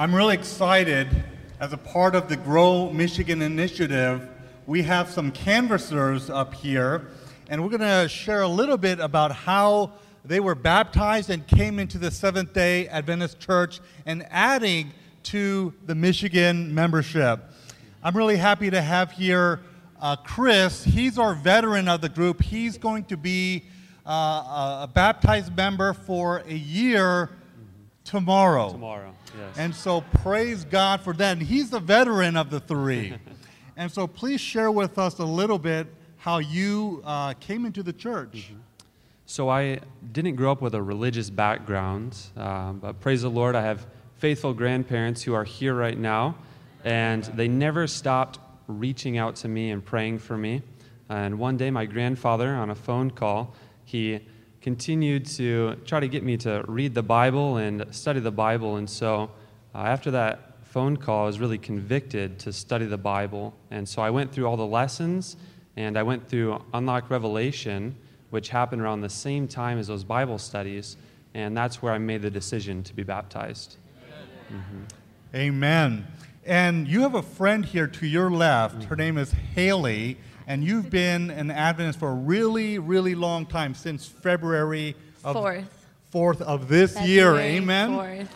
I'm really excited as a part of the Grow Michigan initiative. We have some canvassers up here, and we're going to share a little bit about how they were baptized and came into the Seventh day Adventist Church and adding to the Michigan membership. I'm really happy to have here uh, Chris. He's our veteran of the group. He's going to be uh, a baptized member for a year tomorrow. Tomorrow, yes. And so praise God for that. And he's the veteran of the three. and so please share with us a little bit how you uh, came into the church. Mm-hmm. So I didn't grow up with a religious background, um, but praise the Lord, I have faithful grandparents who are here right now, and they never stopped reaching out to me and praying for me. And one day, my grandfather, on a phone call, he continued to try to get me to read the Bible and study the Bible. And so uh, after that phone call, I was really convicted to study the Bible. And so I went through all the lessons and I went through Unlock Revelation, which happened around the same time as those Bible studies. And that's where I made the decision to be baptized. Mm-hmm. Amen. And you have a friend here to your left. Her name is Haley and you've been an Adventist for a really, really long time since February of fourth, fourth of this February year. Amen. Fourth.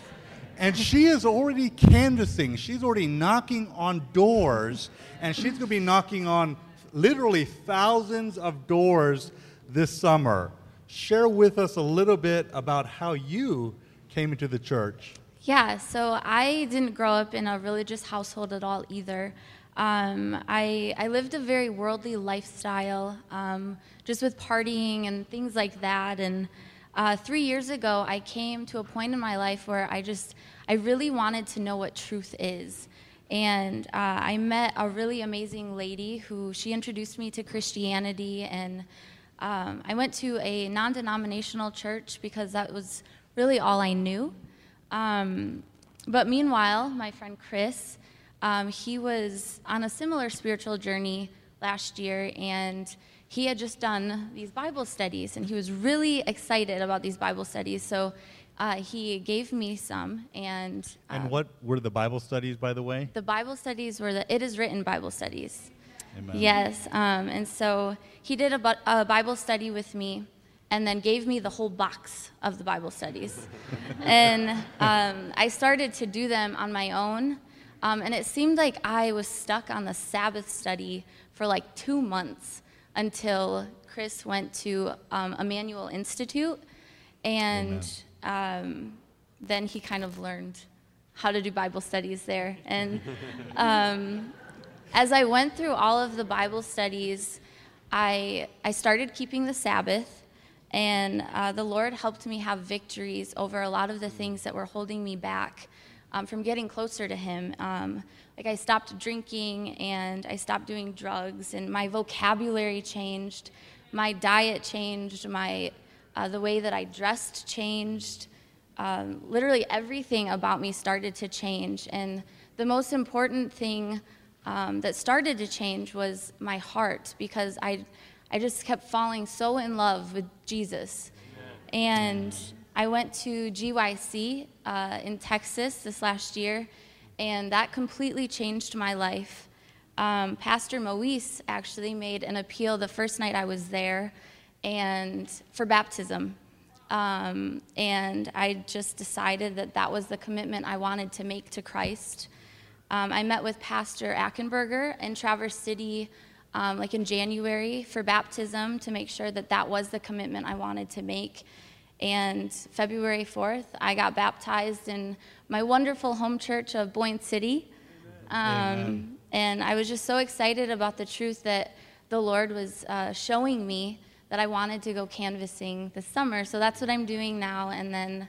And she is already canvassing. She's already knocking on doors, and she's going to be knocking on literally thousands of doors this summer. Share with us a little bit about how you came into the church. Yeah, so I didn't grow up in a religious household at all either. Um, I, I lived a very worldly lifestyle, um, just with partying and things like that. And uh, three years ago, I came to a point in my life where I just, I really wanted to know what truth is. And uh, I met a really amazing lady who she introduced me to Christianity. And um, I went to a non denominational church because that was really all I knew. Um, but meanwhile, my friend Chris, um, he was on a similar spiritual journey last year, and he had just done these Bible studies, and he was really excited about these Bible studies. So uh, he gave me some, and uh, and what were the Bible studies, by the way? The Bible studies were the It Is Written Bible studies. Amen. Yes, um, and so he did a, a Bible study with me and then gave me the whole box of the Bible studies. and um, I started to do them on my own. Um, and it seemed like I was stuck on the Sabbath study for like two months until Chris went to um, Emmanuel Institute. And um, then he kind of learned how to do Bible studies there. And um, as I went through all of the Bible studies, I, I started keeping the Sabbath. And uh, the Lord helped me have victories over a lot of the things that were holding me back um, from getting closer to Him. Um, like I stopped drinking and I stopped doing drugs, and my vocabulary changed, my diet changed, my uh, the way that I dressed changed. Um, literally everything about me started to change, and the most important thing um, that started to change was my heart because I, I just kept falling so in love with Jesus, and I went to GYC uh, in Texas this last year, and that completely changed my life. Um, Pastor Moise actually made an appeal the first night I was there, and for baptism. Um, and I just decided that that was the commitment I wanted to make to Christ. Um, I met with Pastor Ackenberger in Traverse City, um, like in January, for baptism to make sure that that was the commitment I wanted to make. And February 4th, I got baptized in my wonderful home church of Boyne City. Um, and I was just so excited about the truth that the Lord was uh, showing me that I wanted to go canvassing this summer. So that's what I'm doing now. And then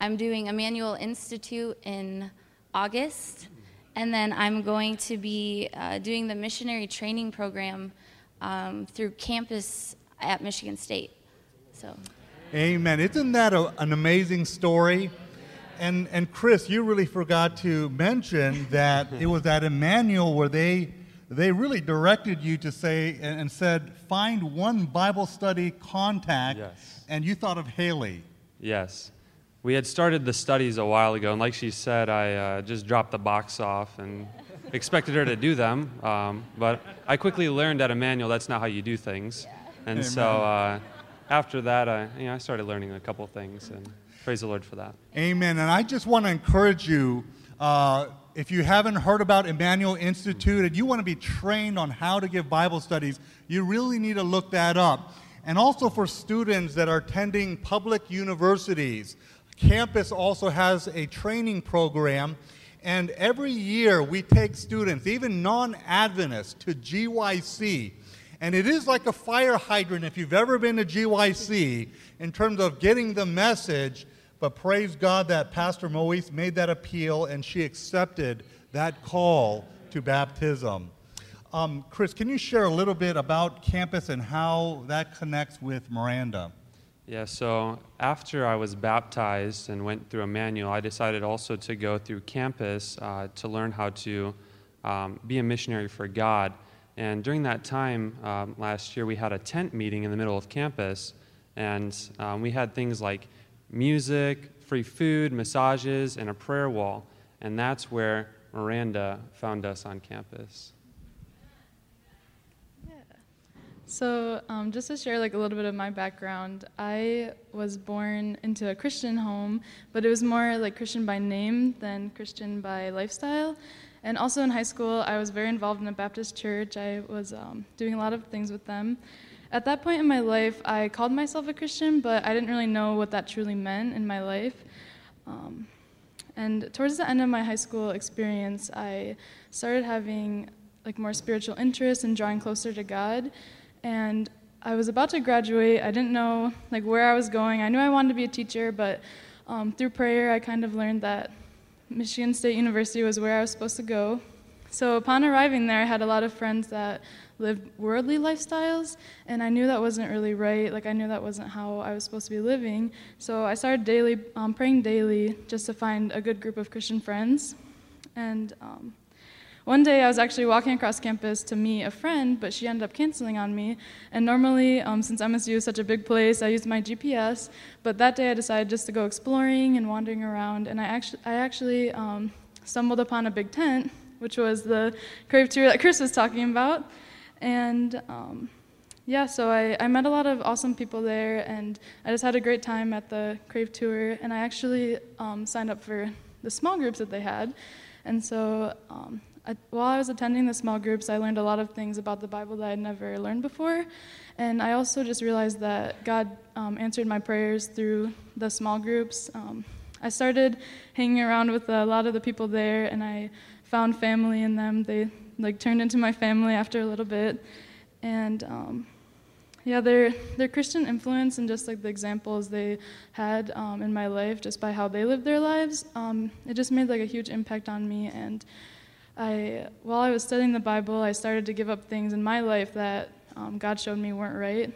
I'm doing Emmanuel Institute in August. And then I'm going to be uh, doing the missionary training program um, through campus at Michigan State. So. Amen. Isn't that a, an amazing story? And, and Chris, you really forgot to mention that it was at Emmanuel where they, they really directed you to say and, and said, find one Bible study contact, yes. and you thought of Haley. Yes. we had started the studies a while ago, and like she said, I uh, just dropped the box off and expected her to do them. Um, but I quickly learned at Emmanuel that's not how you do things. And Amen. so uh, after that, I, you know, I started learning a couple things, and praise the Lord for that. Amen. And I just want to encourage you uh, if you haven't heard about Emmanuel Institute and you want to be trained on how to give Bible studies, you really need to look that up. And also for students that are attending public universities, campus also has a training program. And every year we take students, even non Adventists, to GYC. And it is like a fire hydrant if you've ever been to GYC in terms of getting the message. But praise God that Pastor Moise made that appeal and she accepted that call to baptism. Um, Chris, can you share a little bit about campus and how that connects with Miranda? Yeah, so after I was baptized and went through Emmanuel, I decided also to go through campus uh, to learn how to um, be a missionary for God. And during that time um, last year, we had a tent meeting in the middle of campus, and um, we had things like music, free food, massages, and a prayer wall. And that's where Miranda found us on campus. So, um, just to share like a little bit of my background, I was born into a Christian home, but it was more like Christian by name than Christian by lifestyle. And also in high school, I was very involved in a Baptist church. I was um, doing a lot of things with them. At that point in my life, I called myself a Christian, but I didn't really know what that truly meant in my life. Um, and towards the end of my high school experience, I started having like more spiritual interest and drawing closer to God and I was about to graduate. I didn't know like where I was going. I knew I wanted to be a teacher, but um, through prayer, I kind of learned that Michigan State University was where I was supposed to go. So upon arriving there, I had a lot of friends that lived worldly lifestyles, and I knew that wasn't really right. Like I knew that wasn't how I was supposed to be living. So I started daily um, praying daily just to find a good group of Christian friends, and um, one day I was actually walking across campus to meet a friend, but she ended up canceling on me. And normally, um, since MSU is such a big place, I use my GPS. But that day I decided just to go exploring and wandering around. And I actually, I actually um, stumbled upon a big tent, which was the Crave tour that Chris was talking about. And um, yeah, so I, I met a lot of awesome people there, and I just had a great time at the Crave tour. And I actually um, signed up for the small groups that they had. And so um, while I was attending the small groups, I learned a lot of things about the Bible that I'd never learned before. And I also just realized that God um, answered my prayers through the small groups. Um, I started hanging around with a lot of the people there, and I found family in them. They like turned into my family after a little bit, and um, yeah, their their Christian influence and just like the examples they had um, in my life, just by how they lived their lives, um, it just made like a huge impact on me and. I, while I was studying the Bible, I started to give up things in my life that um, God showed me weren't right,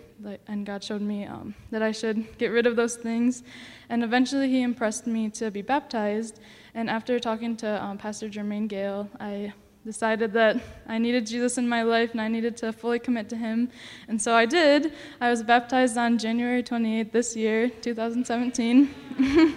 and God showed me um, that I should get rid of those things. And eventually, He impressed me to be baptized. And after talking to um, Pastor Jermaine Gale, I decided that I needed Jesus in my life and I needed to fully commit to Him. And so I did. I was baptized on January 28th this year, 2017.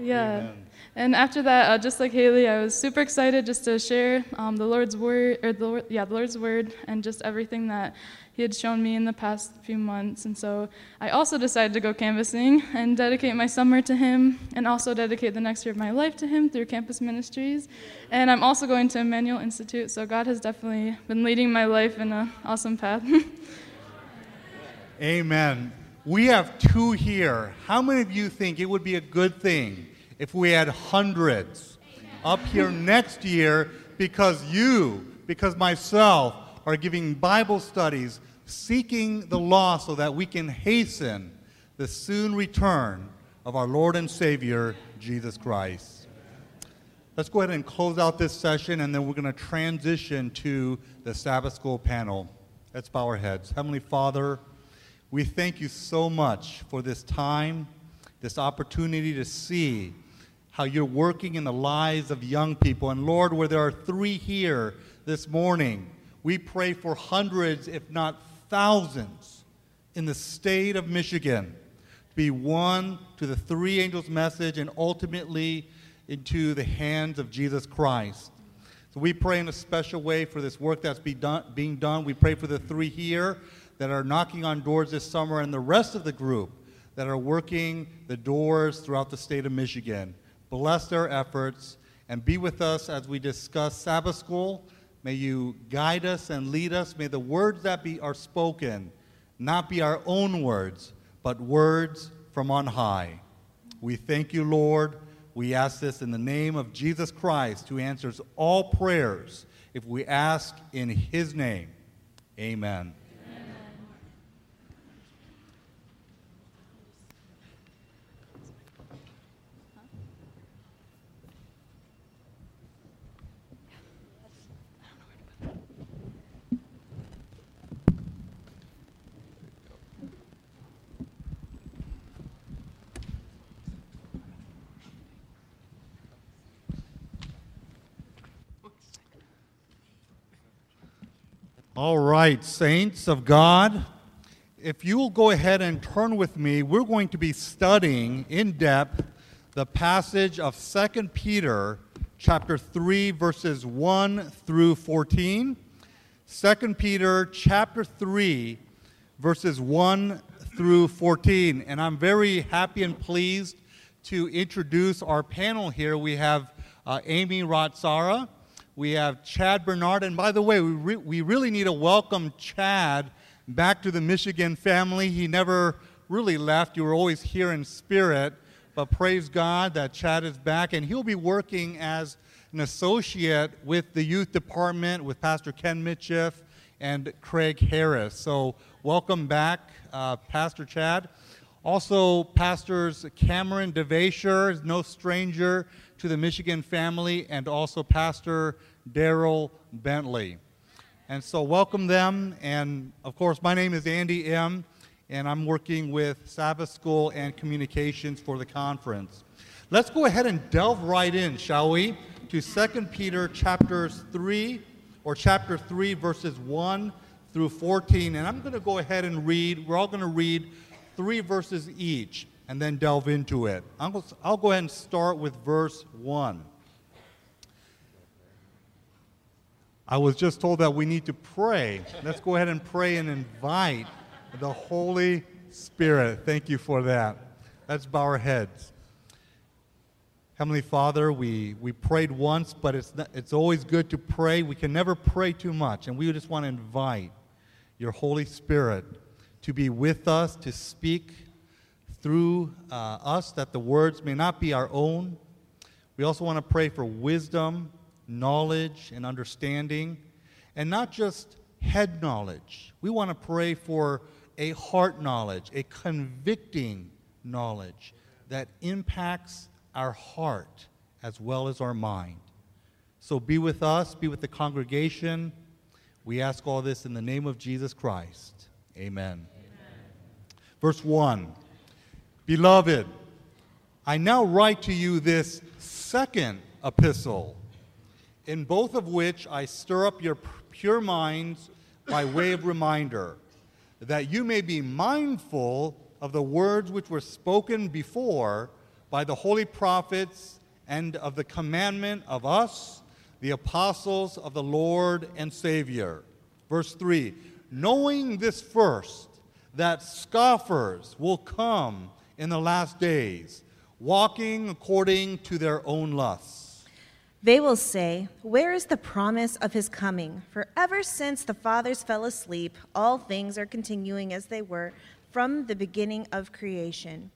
yeah. Amen. And after that, uh, just like Haley, I was super excited just to share um, the Lord's word, or the yeah, the Lord's word, and just everything that He had shown me in the past few months. And so I also decided to go canvassing and dedicate my summer to Him, and also dedicate the next year of my life to Him through campus ministries. And I'm also going to Emmanuel Institute. So God has definitely been leading my life in an awesome path. Amen. We have two here. How many of you think it would be a good thing? If we had hundreds up here next year because you, because myself, are giving Bible studies seeking the law so that we can hasten the soon return of our Lord and Savior, Jesus Christ. Let's go ahead and close out this session, and then we're going to transition to the Sabbath School panel. Let's bow our heads. Heavenly Father, we thank you so much for this time, this opportunity to see how you're working in the lives of young people. And Lord, where there are three here this morning, we pray for hundreds, if not thousands, in the state of Michigan to be won to the three angels' message and ultimately into the hands of Jesus Christ. So we pray in a special way for this work that's be done, being done. We pray for the three here that are knocking on doors this summer and the rest of the group that are working the doors throughout the state of Michigan. Bless their efforts and be with us as we discuss Sabbath school. May you guide us and lead us. May the words that be, are spoken not be our own words, but words from on high. We thank you, Lord. We ask this in the name of Jesus Christ, who answers all prayers if we ask in his name. Amen. All right, saints of God, if you will go ahead and turn with me, we're going to be studying in depth the passage of 2 Peter chapter 3 verses 1 through 14. 2 Peter chapter 3 verses 1 through 14. And I'm very happy and pleased to introduce our panel here. We have uh, Amy Ratsara, we have Chad Bernard. And by the way, we, re- we really need to welcome Chad back to the Michigan family. He never really left, you were always here in spirit. But praise God that Chad is back, and he'll be working as an associate with the youth department with Pastor Ken Micheff and Craig Harris. So, welcome back, uh, Pastor Chad. Also, Pastors Cameron DeVasher is no stranger to the Michigan family, and also Pastor Daryl Bentley. And so, welcome them. And of course, my name is Andy M., and I'm working with Sabbath School and Communications for the conference. Let's go ahead and delve right in, shall we, to 2 Peter chapters 3, or chapter 3, verses 1 through 14. And I'm going to go ahead and read, we're all going to read three verses each and then delve into it. I'll, I'll go ahead and start with verse 1. I was just told that we need to pray. Let's go ahead and pray and invite the Holy Spirit. Thank you for that. Let's bow our heads. Heavenly Father, we, we prayed once, but it's, not, it's always good to pray. We can never pray too much, and we just want to invite your Holy Spirit to be with us, to speak through uh, us, that the words may not be our own. We also want to pray for wisdom knowledge and understanding, and not just head knowledge. We want to pray for a heart knowledge, a convicting knowledge that impacts our heart as well as our mind. So be with us, be with the congregation. We ask all this in the name of Jesus Christ. Amen. Amen. Verse 1 Beloved, I now write to you this second epistle in both of which I stir up your pure minds by way of reminder, that you may be mindful of the words which were spoken before by the holy prophets and of the commandment of us, the apostles of the Lord and Savior. Verse 3 Knowing this first, that scoffers will come in the last days, walking according to their own lusts they will say, Where is the promise of his coming? For ever since the fathers fell asleep, all things are continuing as they were from the beginning of creation.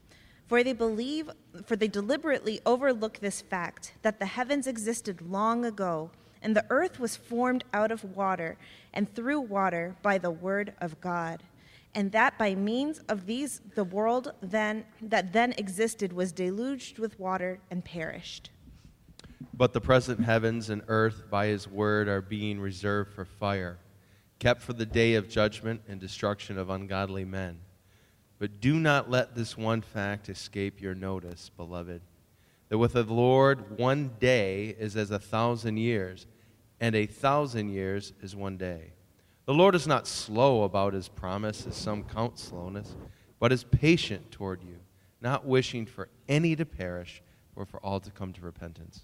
For they believe, for they deliberately overlook this fact that the heavens existed long ago, and the earth was formed out of water and through water by the word of God. And that by means of these the world then that then existed was deluged with water and perished. But the present heavens and earth by his word are being reserved for fire, kept for the day of judgment and destruction of ungodly men. But do not let this one fact escape your notice, beloved, that with the Lord one day is as a thousand years, and a thousand years is one day. The Lord is not slow about his promise, as some count slowness, but is patient toward you not wishing for any to perish, or for all to come to repentance.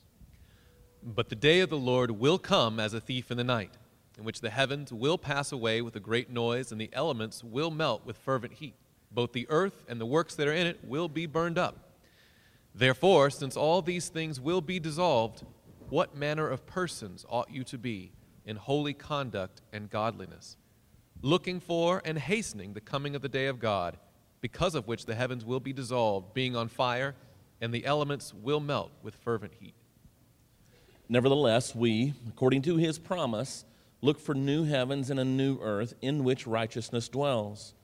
But the day of the Lord will come as a thief in the night, in which the heavens will pass away with a great noise, and the elements will melt with fervent heat. Both the earth and the works that are in it will be burned up. Therefore, since all these things will be dissolved, what manner of persons ought you to be in holy conduct and godliness, looking for and hastening the coming of the day of God, because of which the heavens will be dissolved, being on fire, and the elements will melt with fervent heat? Nevertheless, we, according to his promise, look for new heavens and a new earth in which righteousness dwells.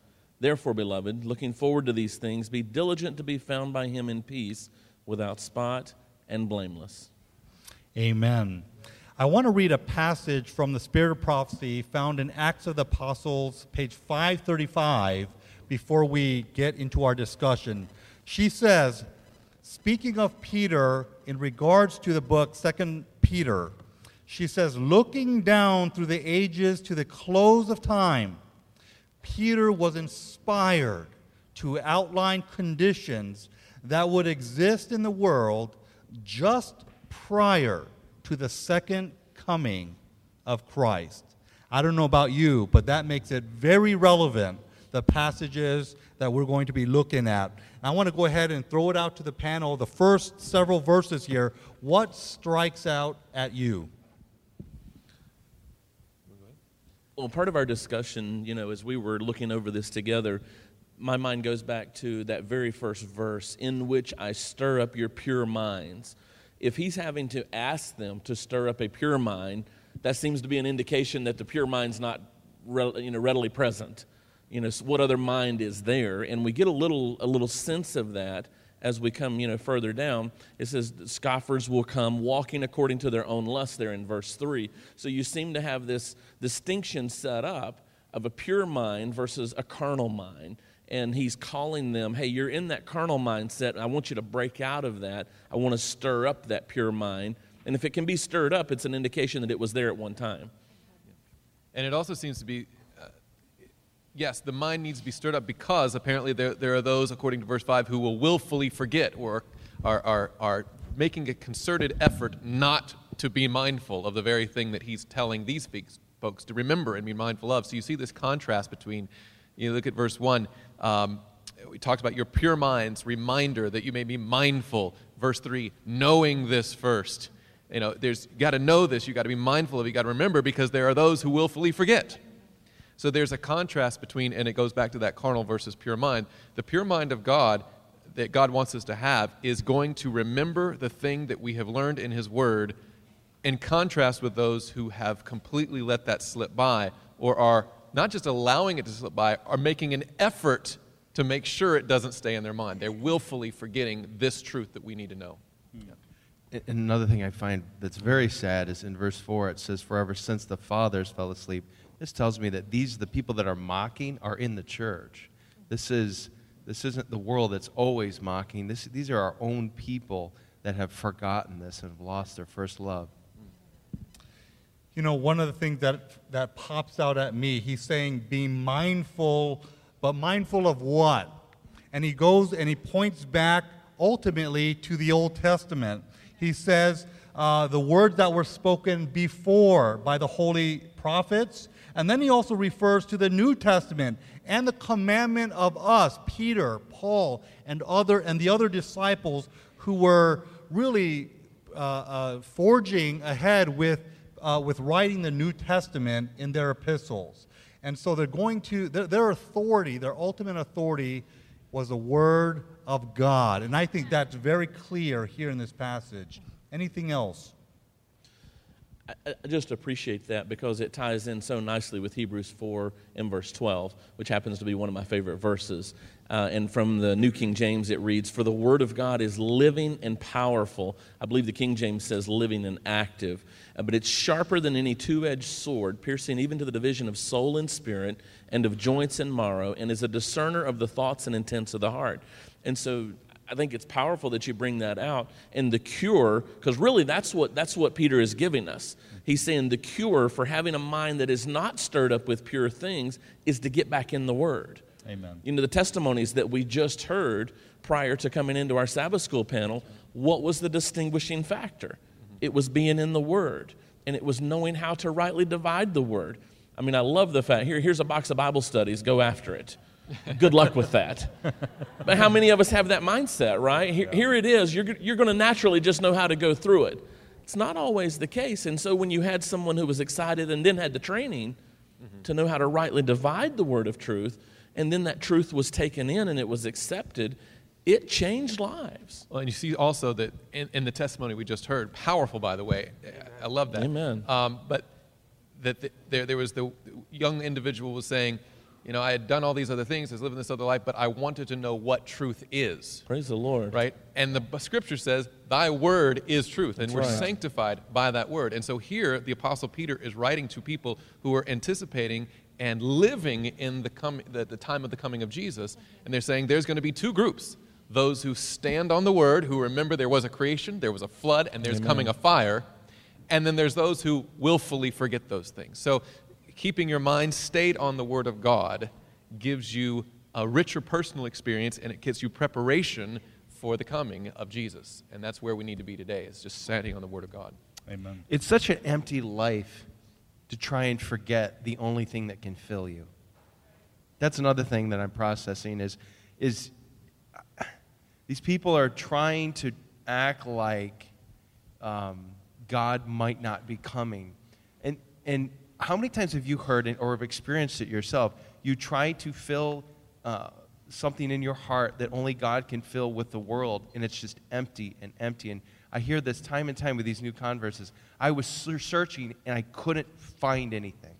Therefore, beloved, looking forward to these things, be diligent to be found by him in peace, without spot and blameless. Amen. I want to read a passage from the Spirit of Prophecy found in Acts of the Apostles, page 535, before we get into our discussion. She says, speaking of Peter in regards to the book, Second Peter, she says, looking down through the ages to the close of time, Peter was inspired to outline conditions that would exist in the world just prior to the second coming of Christ. I don't know about you, but that makes it very relevant, the passages that we're going to be looking at. And I want to go ahead and throw it out to the panel. The first several verses here, what strikes out at you? Well, part of our discussion, you know, as we were looking over this together, my mind goes back to that very first verse, in which I stir up your pure minds. If he's having to ask them to stir up a pure mind, that seems to be an indication that the pure mind's not you know, readily present. You know, what other mind is there? And we get a little, a little sense of that as we come, you know, further down, it says scoffers will come walking according to their own lust there in verse 3. So you seem to have this distinction set up of a pure mind versus a carnal mind. And he's calling them, hey, you're in that carnal mindset. I want you to break out of that. I want to stir up that pure mind. And if it can be stirred up, it's an indication that it was there at one time. And it also seems to be uh, yes, the mind needs to be stirred up because apparently there, there are those, according to verse 5, who will willfully forget or are, are, are making a concerted effort not to be mindful of the very thing that he's telling these folks to remember and be mindful of. So you see this contrast between, you look at verse 1. Um, we talked about your pure minds, reminder that you may be mindful. Verse 3, knowing this first. You know, there's got to know this, you got to be mindful of, you got to remember because there are those who willfully forget. So there's a contrast between, and it goes back to that carnal versus pure mind. The pure mind of God that God wants us to have is going to remember the thing that we have learned in His Word, in contrast with those who have completely let that slip by or are not just allowing it to slip by, are making an effort to make sure it doesn't stay in their mind. They're willfully forgetting this truth that we need to know. And another thing I find that's very sad is in verse 4 it says, Forever since the fathers fell asleep, this tells me that these, the people that are mocking, are in the church. This, is, this isn't the world that's always mocking. This, these are our own people that have forgotten this and have lost their first love. You know, one of the things that, that pops out at me, he's saying, be mindful, but mindful of what? And he goes and he points back ultimately to the Old Testament. He says, uh, the words that were spoken before by the holy prophets and then he also refers to the New Testament and the commandment of us, Peter, Paul, and other and the other disciples who were really uh, uh, forging ahead with uh, with writing the New Testament in their epistles. And so they're going to their, their authority, their ultimate authority, was the Word of God, and I think that's very clear here in this passage. Anything else? I, just appreciate that because it ties in so nicely with Hebrews 4 and verse 12, which happens to be one of my favorite verses. Uh, and from the New King James, it reads, For the word of God is living and powerful. I believe the King James says living and active. Uh, but it's sharper than any two edged sword, piercing even to the division of soul and spirit, and of joints and marrow, and is a discerner of the thoughts and intents of the heart. And so I think it's powerful that you bring that out. And the cure, because really that's what, that's what Peter is giving us. He's saying the cure for having a mind that is not stirred up with pure things is to get back in the Word. Amen. You know, the testimonies that we just heard prior to coming into our Sabbath school panel, what was the distinguishing factor? It was being in the Word, and it was knowing how to rightly divide the Word. I mean, I love the fact here, here's a box of Bible studies, go after it. Good luck with that. But how many of us have that mindset, right? Here, here it is. You're, you're going to naturally just know how to go through it. It's not always the case. And so when you had someone who was excited and then had the training mm-hmm. to know how to rightly divide the word of truth, and then that truth was taken in and it was accepted, it changed lives. Well, and you see also that in, in the testimony we just heard, powerful, by the way. I love that. Amen. Um, but that the, there, there was the young individual was saying, you know, I had done all these other things, I was living this other life, but I wanted to know what truth is. Praise the Lord. Right? And the scripture says, Thy word is truth, and That's we're right. sanctified by that word. And so here, the Apostle Peter is writing to people who are anticipating and living in the, com- the, the time of the coming of Jesus. And they're saying there's going to be two groups those who stand on the word, who remember there was a creation, there was a flood, and there's Amen. coming a fire. And then there's those who willfully forget those things. So keeping your mind stayed on the word of God gives you a richer personal experience and it gives you preparation for the coming of Jesus. And that's where we need to be today, is just standing on the Word of God. Amen. It's such an empty life to try and forget the only thing that can fill you. That's another thing that I'm processing is, is these people are trying to act like um, God might not be coming. And, and how many times have you heard it or have experienced it yourself? You try to fill uh, something in your heart that only God can fill with the world, and it's just empty and empty. And I hear this time and time with these new converses. I was searching and I couldn't find anything.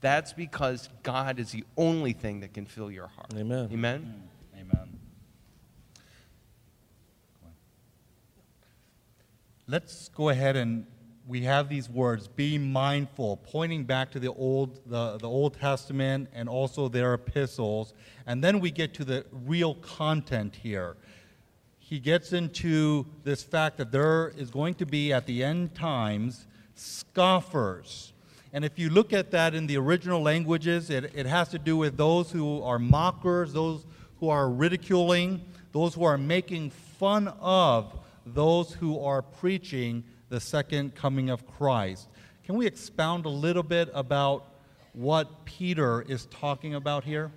That's because God is the only thing that can fill your heart. Amen. Amen. Amen. Let's go ahead and we have these words be mindful pointing back to the old the, the old testament and also their epistles. And then we get to the real content here. He gets into this fact that there is going to be at the end times scoffers. And if you look at that in the original languages it, it has to do with those who are mockers those who are ridiculing those who are making fun of those who are preaching the second coming of Christ. Can we expound a little bit about what Peter is talking about here?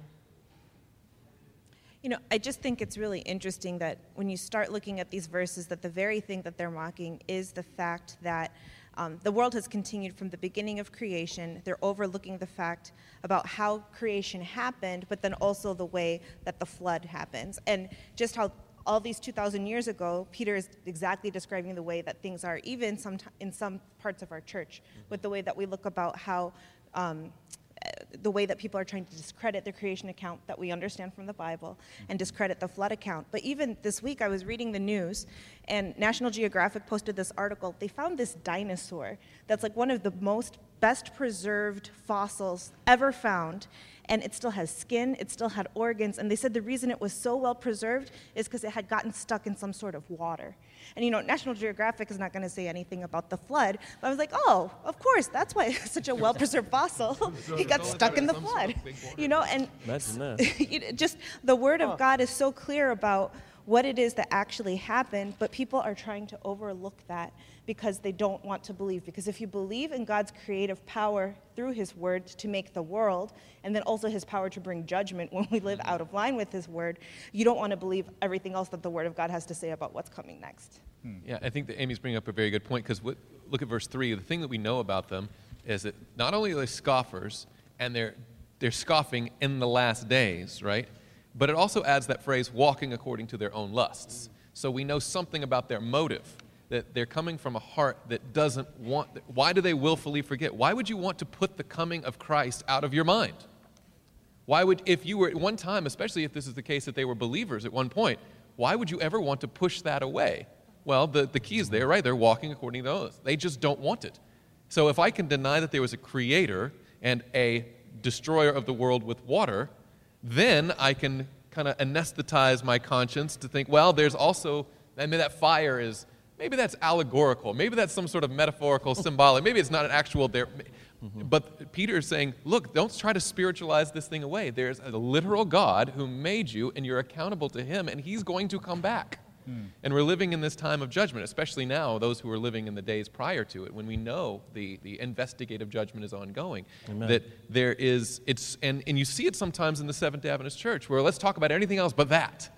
You know, I just think it's really interesting that when you start looking at these verses, that the very thing that they're mocking is the fact that um, the world has continued from the beginning of creation. They're overlooking the fact about how creation happened, but then also the way that the flood happens, and just how all these 2,000 years ago, Peter is exactly describing the way that things are, even some in some parts of our church, with the way that we look about how um, the way that people are trying to discredit the creation account that we understand from the Bible and discredit the flood account. But even this week, I was reading the news, and National Geographic posted this article. They found this dinosaur that's like one of the most best preserved fossils ever found and it still has skin, it still had organs, and they said the reason it was so well preserved is because it had gotten stuck in some sort of water. And you know, National Geographic is not going to say anything about the flood, but I was like, oh, of course, that's why it's such a well preserved fossil. he got stuck in the flood. You know, and just the Word of God is so clear about what it is that actually happened, but people are trying to overlook that because they don't want to believe. Because if you believe in God's creative power through His Word to make the world, and then also His power to bring judgment when we live out of line with His Word, you don't want to believe everything else that the Word of God has to say about what's coming next. Hmm. Yeah, I think that Amy's bringing up a very good point because look at verse 3. The thing that we know about them is that not only are they scoffers, and they're, they're scoffing in the last days, right? But it also adds that phrase, walking according to their own lusts. So we know something about their motive that they're coming from a heart that doesn't want. Why do they willfully forget? Why would you want to put the coming of Christ out of your mind? Why would, if you were at one time, especially if this is the case that they were believers at one point, why would you ever want to push that away? Well, the, the key is there, right? They're walking according to those. They just don't want it. So if I can deny that there was a creator and a destroyer of the world with water, then I can kind of anesthetize my conscience to think, well, there's also, I mean, that fire is Maybe that's allegorical. Maybe that's some sort of metaphorical, symbolic. Maybe it's not an actual there. Mm-hmm. But Peter is saying, look, don't try to spiritualize this thing away. There's a literal God who made you, and you're accountable to him, and he's going to come back. Mm. And we're living in this time of judgment, especially now, those who are living in the days prior to it, when we know the, the investigative judgment is ongoing. That there is, it's, and, and you see it sometimes in the Seventh day Adventist Church, where let's talk about anything else but that.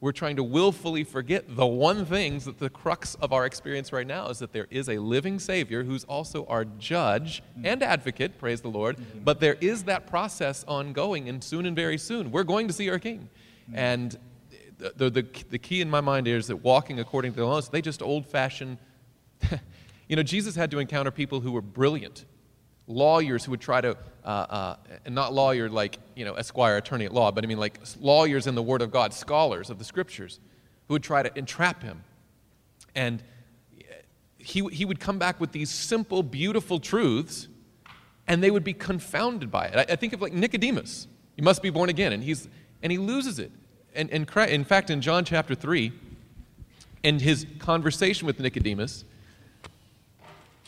We're trying to willfully forget the one things that the crux of our experience right now is that there is a living Savior who's also our judge mm. and advocate, praise the Lord. Mm-hmm. But there is that process ongoing, and soon and very soon, we're going to see our King. Mm. And the, the, the, key in my mind is that walking according to the laws, they just old fashioned. you know, Jesus had to encounter people who were brilliant, lawyers who would try to, uh, uh, and not lawyer like, you know, esquire, attorney at law, but I mean like lawyers in the Word of God, scholars of the Scriptures, who would try to entrap him. And he, he would come back with these simple, beautiful truths, and they would be confounded by it. I, I think of like Nicodemus. He must be born again, and, he's, and he loses it. And, and Chri- in fact, in John chapter 3, in his conversation with Nicodemus,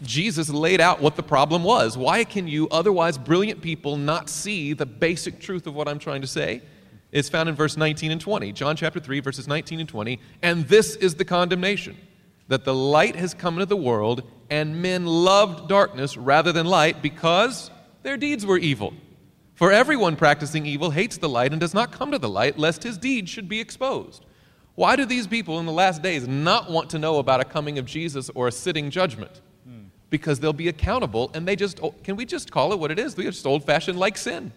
Jesus laid out what the problem was. Why can you, otherwise brilliant people, not see the basic truth of what I'm trying to say? It's found in verse 19 and 20. John chapter 3, verses 19 and 20. And this is the condemnation that the light has come into the world, and men loved darkness rather than light because their deeds were evil. For everyone practicing evil hates the light and does not come to the light, lest his deeds should be exposed. Why do these people in the last days not want to know about a coming of Jesus or a sitting judgment? Because they'll be accountable, and they just, oh, can we just call it what it is? They're just old fashioned like sin.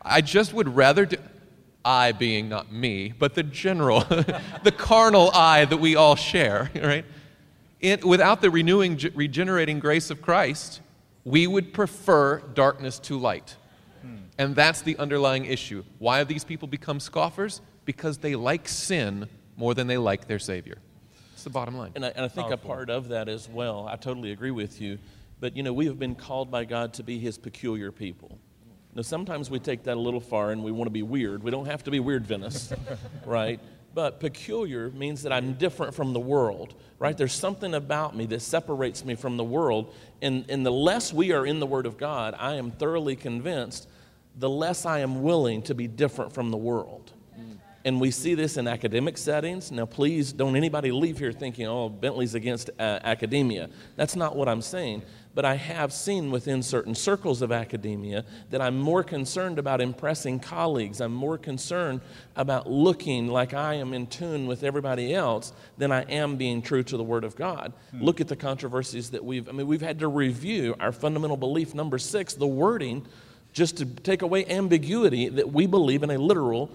I just would rather do, I being not me, but the general, the carnal I that we all share, right? It, without the renewing, regenerating grace of Christ, we would prefer darkness to light. And that's the underlying issue. Why have these people become scoffers? Because they like sin more than they like their Savior. That's the bottom line. And I, and I think a part of that as well, I totally agree with you. But, you know, we have been called by God to be His peculiar people. Now, sometimes we take that a little far and we want to be weird. We don't have to be weird, Venice, right? But peculiar means that I'm different from the world, right? There's something about me that separates me from the world. And, and the less we are in the Word of God, I am thoroughly convinced, the less I am willing to be different from the world. And we see this in academic settings. Now, please don't anybody leave here thinking, oh, Bentley's against uh, academia. That's not what I'm saying. But I have seen within certain circles of academia that I'm more concerned about impressing colleagues. I'm more concerned about looking like I am in tune with everybody else than I am being true to the Word of God. Hmm. Look at the controversies that we've, I mean, we've had to review our fundamental belief, number six, the wording, just to take away ambiguity that we believe in a literal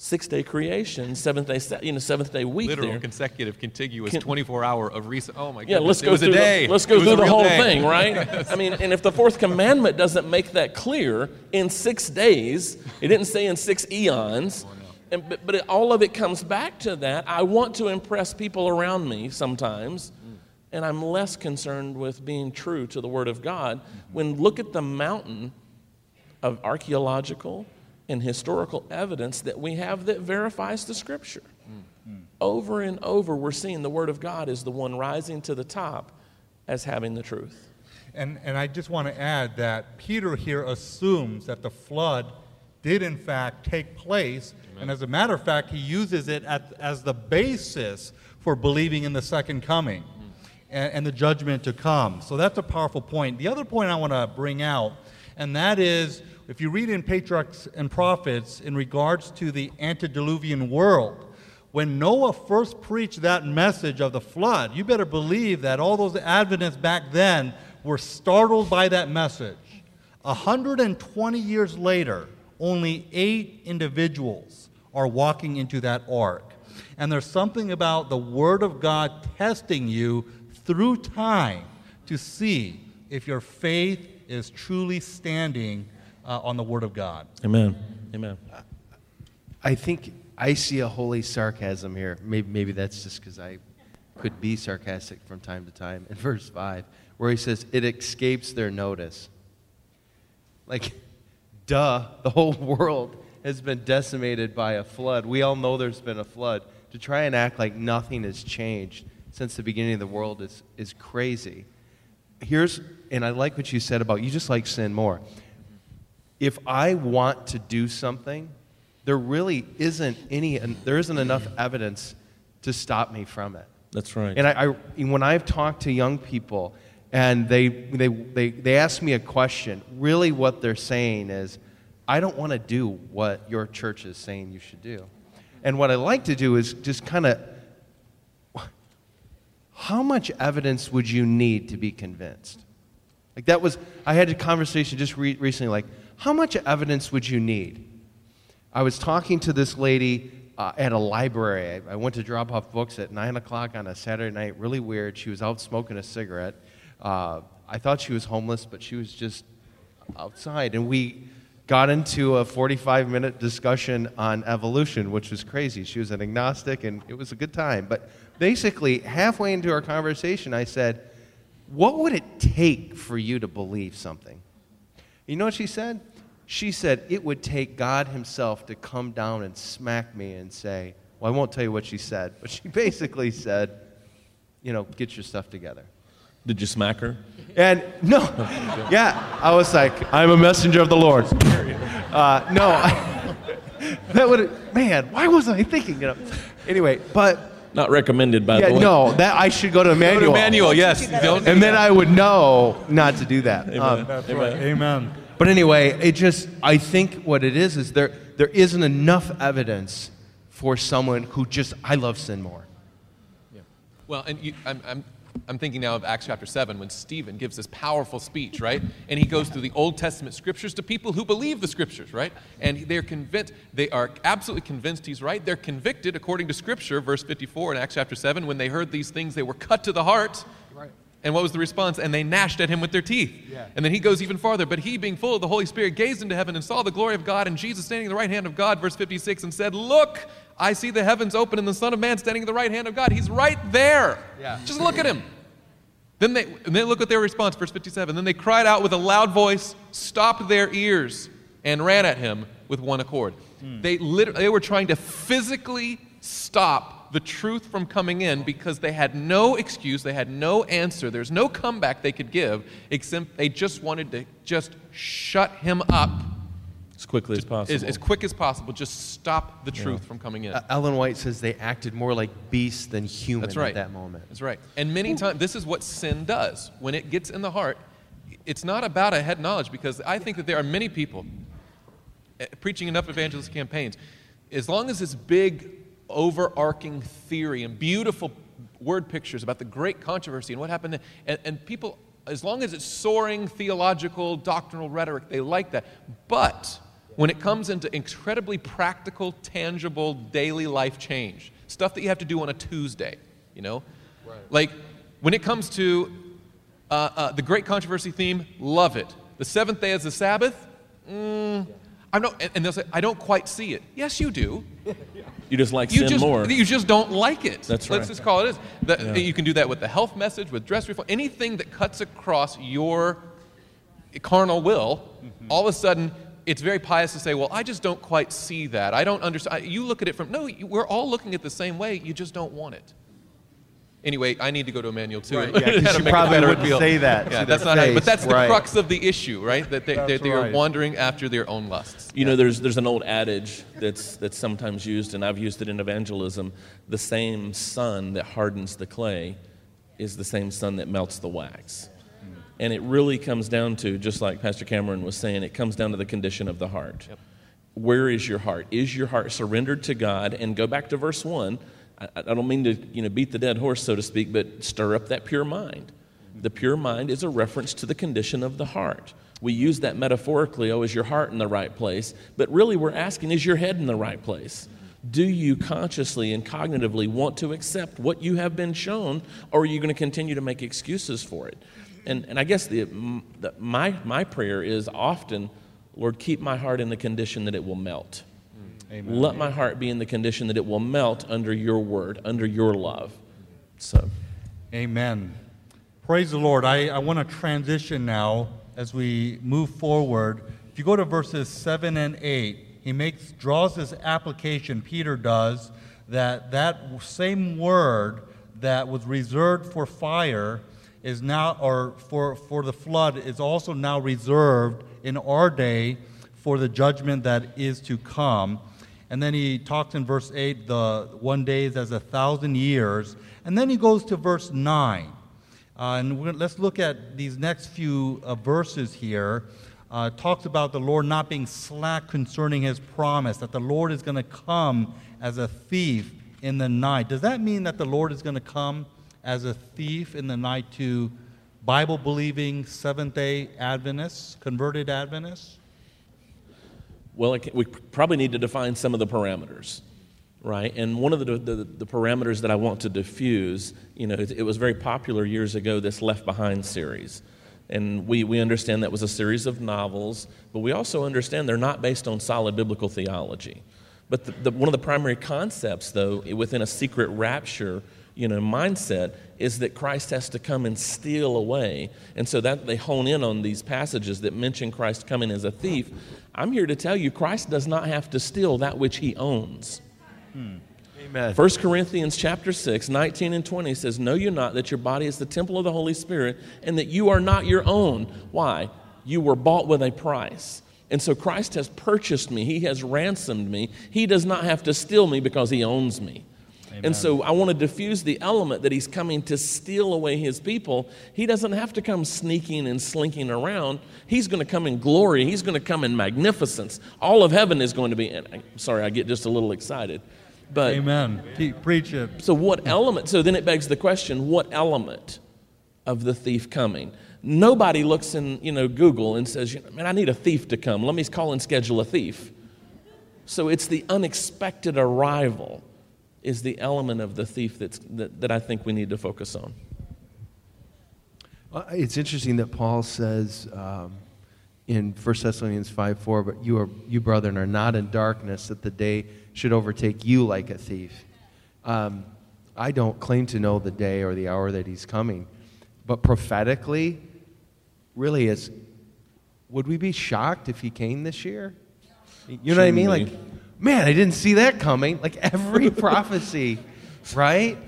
six day creation, seventh day, you know, seventh day week Literal, there. consecutive, contiguous, Can- 24 hour of recent. Oh my Yeah, let's it go was through a day. The, let's go through the whole day. thing, right? I mean, and if the fourth commandment doesn't make that clear in six days, it didn't say in six eons. Oh, and, but but it, all of it comes back to that. I want to impress people around me sometimes, mm. and I'm less concerned with being true to the Word of God. When look at the mountain of archaeological and historical evidence that we have that verifies the Scripture. Mm, mm. Over and over, we're seeing the Word of God is the one rising to the top as having the truth. And, and I just want to add that Peter here assumes that the flood did in fact take place. And as a matter of fact, he uses it at, as the basis for believing in the second coming mm. and, and the judgment to come. So that's a powerful point. The other point I want to bring out, and that is if you read in Patriarchs and Prophets in regards to the antediluvian world, when Noah first preached that message of the flood, you better believe that all those Adventists back then were startled by that message. 120 years later, only eight individuals are walking into that ark. And there's something about the Word of God testing you through time to see if your faith is truly standing uh, on the Word of God. Amen. Amen. I think I see a holy sarcasm here. Maybe, maybe that's just because I could be sarcastic from time to time. In verse 5, where he says, It escapes their notice. Like, duh, the whole world has been decimated by a flood. We all know there's been a flood. To try and act like nothing has changed since the beginning of the world is, is crazy. here's, and I like what you said about you just like sin more. If I want to do something, there really isn't any, there isn't enough evidence to stop me from it. That's right. And I, I, when I've talked to young people and they, they, they, they ask me a question, really what they're saying is, I don't want to do what your church is saying you should do. And what I like to do is just kind of, how much evidence would you need to be convinced? Like that was, I had a conversation just re- recently, like, how much evidence would you need? I was talking to this lady uh, at a library. I, I, went to drop off books at 9 o'clock on a Saturday night, really weird. She was out smoking a cigarette. Uh, I thought she was homeless, but she was just outside. And we got into a 45 minute discussion on evolution, which was crazy. She was an agnostic, and it was a good time. But basically, halfway into our conversation, I said, What would it take for you to believe something? You know what she said? She said, It would take God Himself to come down and smack me and say, Well, I won't tell you what she said, but she basically said, You know, get your stuff together. Did you smack her? And no, yeah, I was like, I'm a messenger of the Lord. Uh, no, that would, man, why wasn't I thinking? You know, anyway, but not recommended by yeah, the way. no, that I should go to Emmanuel. Go to Emmanuel, yes. and then I would know not to do that. Amen. Um, That's right. Amen. But anyway, it just, I think what it is is there, there isn't enough evidence for someone who just, I love sin more. Yeah. Well, and you, I'm, I'm, I'm thinking now of Acts chapter 7 when Stephen gives this powerful speech, right? And he goes through the Old Testament scriptures to people who believe the scriptures, right? And they're convinced, they are absolutely convinced he's right. They're convicted according to scripture, verse 54 in Acts chapter 7. When they heard these things, they were cut to the heart. And what was the response? And they gnashed at him with their teeth. Yeah. And then he goes even farther. But he, being full of the Holy Spirit, gazed into heaven and saw the glory of God and Jesus standing at the right hand of God, verse 56, and said, Look, I see the heavens open and the Son of Man standing at the right hand of God. He's right there. Yeah. Just look at him. Then they, and then look at their response, verse 57. Then they cried out with a loud voice, stopped their ears, and ran at him with one accord. Hmm. They, lit- they were trying to physically stop the truth from coming in because they had no excuse, they had no answer, there's no comeback they could give, except they just wanted to just shut him up as quickly as possible. as, as quick as possible, just stop the truth from coming in. Uh, Ellen White says they acted more like beasts than human That's right. at that moment. That's right. And many times, this is what sin does. When it gets in the heart, it's not about a head knowledge because I think that there are many people eh, preaching enough evangelist campaigns. As long as this big, overarching theory and beautiful word pictures about the great controversy and what happened, then, and, and people, as long as it's soaring theological, doctrinal rhetoric, they like that. But when it comes into incredibly practical, tangible, daily life change, stuff that you have to do on a Tuesday, you know? Like when it comes to uh, uh, the great controversy theme, love it. The seventh day is the Sabbath, mm, I don't, and- and they'll say, I don't quite see it. Yes, you do. you just like You sin just, more. you just don't like it. That's right. Let's just call it is. The, You can do that with the health message, with dress reform, anything that cuts across your carnal will. Mm-hmm. All of a sudden, it's very pious to say, "Well, I just don't quite see that. I don't understand." You look at it from no. We're all looking at the same way. You just don't want it. Anyway, I need to go to Emmanuel too. Right, yeah, 'cause How to she a probably better wouldn't appeal. say that Yeah, to that's not. How, but that's the right. crux of the issue, right? That they, That's that they are right. wandering after their own lusts. You know, there's, there's an old adage that's, that's sometimes used, and I've used it in evangelism the same sun that hardens the clay is the same sun that melts the wax. Hmm. And it really comes down to, just like Pastor Cameron was saying, it comes down to the condition of the heart. Where is your heart? Is your heart surrendered to God? And go back to verse 1. I, I don't mean to you know, beat the dead horse, so to speak, but stir up that pure mind. The pure mind is a reference to the condition of the heart. We use that metaphorically, oh, is your heart in the right place? But really, we're asking, is your head in the right place? Do you consciously and cognitively want to accept what you have been shown, or are you going to continue to make excuses for it? And, and I guess the, the, my, my prayer is often, Lord, keep my heart in the condition that it will melt. Let my heart be in the condition that it will melt under your word, under your love. So, Amen. Praise the Lord. I, I want to transition now as we move forward. If you go to verses 7 and 8, he makes draws this application, Peter does, that that same word that was reserved for fire is now, or for, for the flood, is also now reserved in our day for the judgment that is to come. And then he talks in verse 8, the one day is as a thousand years. And then he goes to verse 9. Uh, and let's look at these next few uh, verses here. Uh, talks about the Lord not being slack concerning his promise, that the Lord is going to come as a thief in the night. Does that mean that the Lord is going to come as a thief in the night to Bible believing Seventh day Adventists, converted Adventists? Well, we probably need to define some of the parameters, right? And one of the, the, the parameters that I want to diffuse, you know, it, it, was very popular years ago, this Left Behind series. And we, we understand that was a series of novels, but we also understand they're not based on solid biblical theology. But the, the, one of the primary concepts, though, within a secret rapture you know, mindset is that Christ has to come and steal away. And so that they hone in on these passages that mention Christ coming as a thief. I'm here to tell you Christ does not have to steal that which he owns. Hmm. Amen. 1 Corinthians chapter 6, 19 and 20 says, Know you not that your body is the temple of the Holy Spirit and that you are not your own? Why? You were bought with a price. And so Christ has purchased me. He has ransomed me. He does not have to steal me because he owns me. Amen. And so I want to diffuse the element that he's coming to steal away his people. He doesn't have to come sneaking and slinking around. He's going to come in glory. He's going to come in magnificence. All of heaven is going to be. I'm sorry, I get just a little excited. But Amen. Preach it. So what element? So then it begs the question: What element of the thief coming? Nobody looks in you know Google and says, "Man, I need a thief to come. Let me call and schedule a thief." So it's the unexpected arrival is the element of the thief that's, that, that I think we need to focus on. Uh, it's interesting that Paul says um, in 1 Thessalonians 5 4, but you, are, you, brethren, are not in darkness that the day should overtake you like a thief. Um, I don't claim to know the day or the hour that he's coming, but prophetically, really, is would we be shocked if he came this year? You know what I mean? Like, man, I didn't see that coming. Like every prophecy, right?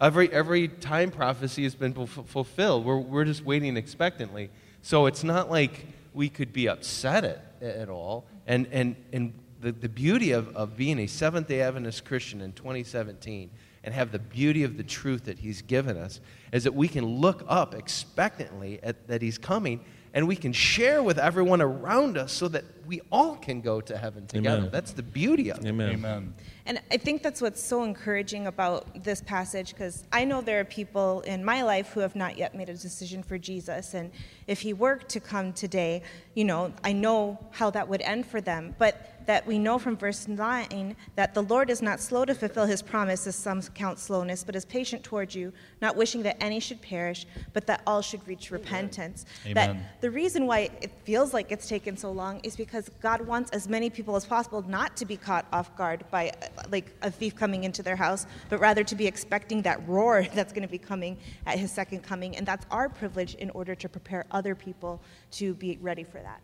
Every, every time prophecy has been f- fulfilled. We're, we're just waiting expectantly. So it's not like we could be upset at, at all. And, and, and the, the beauty of, of being a Seventh day Adventist Christian in 2017 and have the beauty of the truth that He's given us is that we can look up expectantly at that He's coming and we can share with everyone around us so that we all can go to heaven together. Amen. That's the beauty of it. Amen. Amen. And I think that's what's so encouraging about this passage because I know there are people in my life who have not yet made a decision for Jesus. And if he were to come today, you know, I know how that would end for them. But that we know from verse 9 that the Lord is not slow to fulfill his promise, as some count slowness, but is patient towards you, not wishing that any should perish, but that all should reach repentance. Amen. That the reason why it feels like it's taken so long is because God wants as many people as possible not to be caught off guard by like a thief coming into their house, but rather to be expecting that roar that's going to be coming at his second coming. And that's our privilege in order to prepare other people to be ready for that.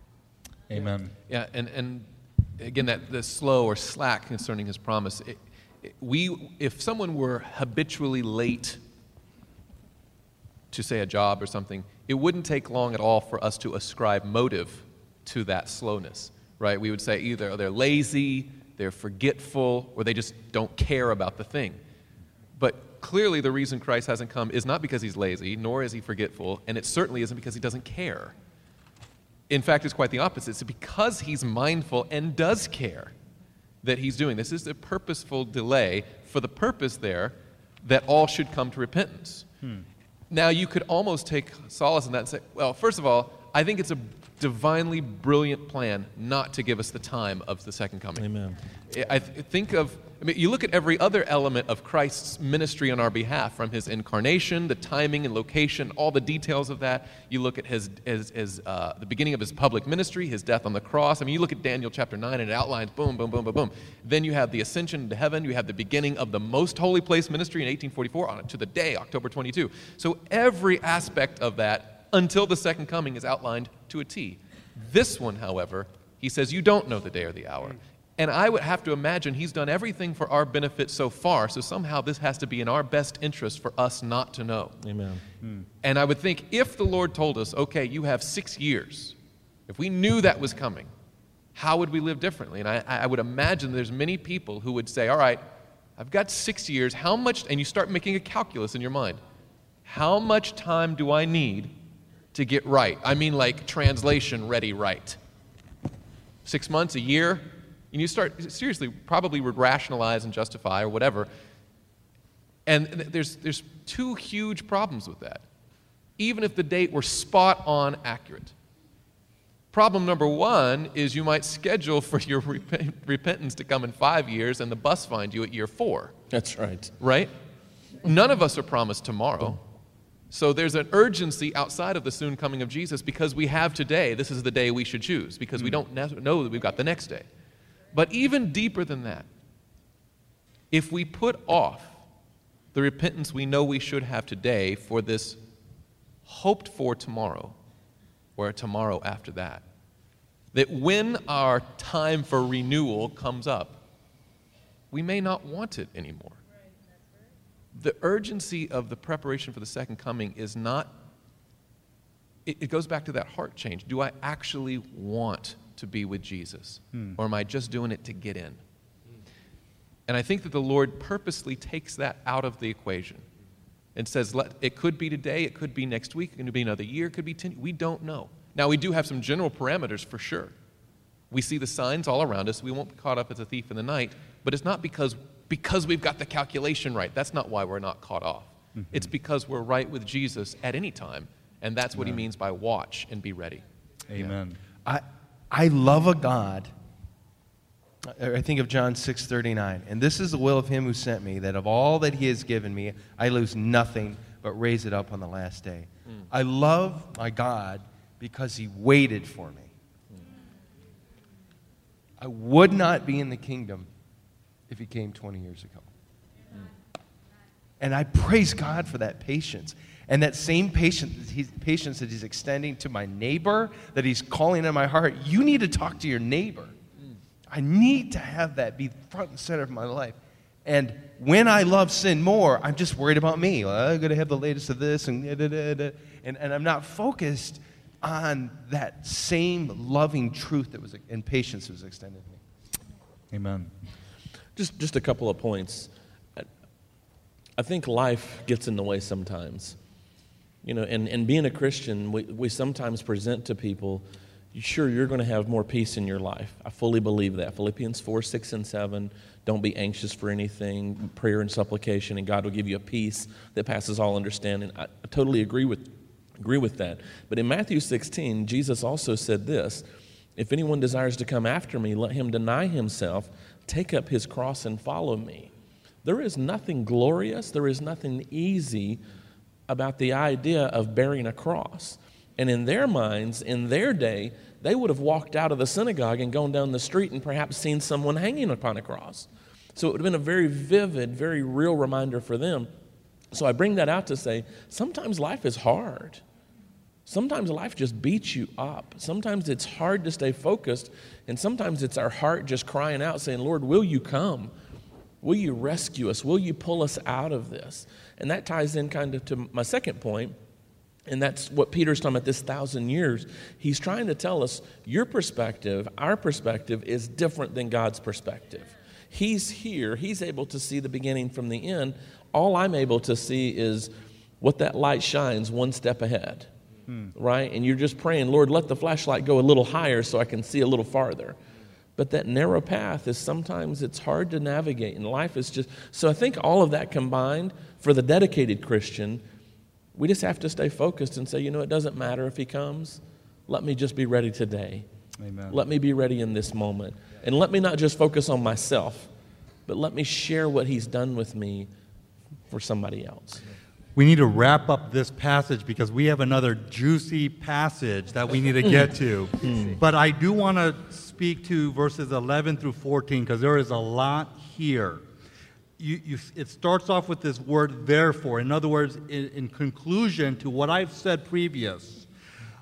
Amen. Yeah, and, and again, that the slow or slack concerning his promise. It, it, we, if someone were habitually late to say a job or something, it wouldn't take long at all for us to ascribe motive to that slowness, right? We would say either they're lazy, they're forgetful, or they just don't care about the thing. But clearly, the reason Christ hasn't come is not because he's lazy, nor is he forgetful, and it certainly isn't because he doesn't care. In fact, it's quite the opposite. It's because he's mindful and does care that he's doing this. Is a purposeful delay for the purpose there that all should come to repentance. Hmm. Now, you could almost take solace in that and say, well, first of all, I think it's a divinely brilliant plan not to give us the time of the second coming. Amen. I think of I mean, you look at every other element of Christ's ministry on our behalf, from his incarnation, the timing and location, all the details of that. You look at his, his, his uh, the beginning of his public ministry, his death on the cross. I mean, you look at Daniel chapter 9, and it outlines boom, boom, boom, boom, boom. Then you have the ascension into heaven. You have the beginning of the most holy place ministry in 1844 on it to the day, October 22. So every aspect of that until the second coming is outlined to a T. This one, however, he says, You don't know the day or the hour. And I would have to imagine he's done everything for our benefit so far, so somehow this has to be in our best interest for us not to know. Amen. Hmm. And I would think if the Lord told us, okay, you have six years, if we knew that was coming, how would we live differently? And I, I would imagine there's many people who would say, all right, I've got six years, how much, and you start making a calculus in your mind. How much time do I need to get right? I mean, like translation ready right. Six months, a year? And you start, seriously, probably would rationalize and justify or whatever. And there's, there's two huge problems with that, even if the date were spot on accurate. Problem number one is you might schedule for your rep- repentance to come in five years and the bus find you at year four, That's right. right? None of us are promised tomorrow. So there's an urgency outside of the soon coming of Jesus because we have today. This is the day we should choose because we hmm. don't know that we've got the next day. But even deeper than that, if we put off the repentance we know we should have today for this hoped for tomorrow or tomorrow after that, that when our time for renewal comes up, we may not want it anymore. The urgency of the preparation for the second coming is not, it, it goes back to that heart change. Do I actually want to be with Jesus? Hmm. Or am I just doing it to get in? And I think that the Lord purposely takes that out of the equation and says, Let, it could be today, it could be next week, it could be another year, it could be 10. We don't know. Now, we do have some general parameters for sure. We see the signs all around us. We won't be caught up as a thief in the night, but it's not because, because we've got the calculation right. That's not why we're not caught off. Mm-hmm. It's because we're right with Jesus at any time, and that's what he means by watch and be ready. Amen. I, I love a God. I think of John 6:39, and this is the will of him who sent me, that of all that he has given me, I lose nothing, but raise it up on the last day. Hmm. I love my God because he waited for me. Hmm. I would not be in the kingdom if he came 20 years ago. Hmm. And I praise God for that patience. And that same patience, patience that he's extending to my neighbor, that he's calling in my heart. You need to talk to your neighbor. I need to have that be front and center of my life. And when I love sin more, I'm just worried about me. Well, I'm going to have the latest of this, and, da, da, da, da. and, and I'm not focused on that same loving truth that was and patience that was extended to me. Amen. Just, just a couple of points. I- I think life gets in the way sometimes. You know, and, and being a Christian, we, we sometimes present to people, sure, you're going to have more peace in your life. I fully believe that. Philippians 4, 6, and 7. Don't be anxious for anything, prayer and supplication, and God will give you a peace that passes all understanding. I, I totally agree with, agree with that. But in Matthew 16, Jesus also said this If anyone desires to come after me, let him deny himself, take up his cross, and follow me. There is nothing glorious, there is nothing easy about the idea of bearing a cross. And in their minds, in their day, they would have walked out of the synagogue and gone down the street and perhaps seen someone hanging upon a cross. So it would have been a very vivid, very real reminder for them. So I bring that out to say sometimes life is hard. Sometimes life just beats you up. Sometimes it's hard to stay focused. And sometimes it's our heart just crying out, saying, Lord, will you come? Will you rescue us? Will you pull us out of this? And that ties in kind of to my second point, and that's what Peter's talking about this thousand years. He's trying to tell us your perspective, our perspective, is different than God's perspective. He's here, He's able to see the beginning from the end. All I'm able to see is what that light shines one step ahead, right? And you're just praying, Lord, let the flashlight go a little higher so I can see a little farther but that narrow path is sometimes it's hard to navigate and life is just so i think all of that combined for the dedicated christian we just have to stay focused and say you know it doesn't matter if he comes let me just be ready today Amen. let me be ready in this moment and let me not just focus on myself but let me share what he's done with me for somebody else We need to wrap up this passage because we have another juicy passage that we need to get to. Hmm. But I do want to speak to verses 11 through 14 because there is a lot here. You, you, it starts off with this word therefore. In other words, in, in conclusion to what I've said previous,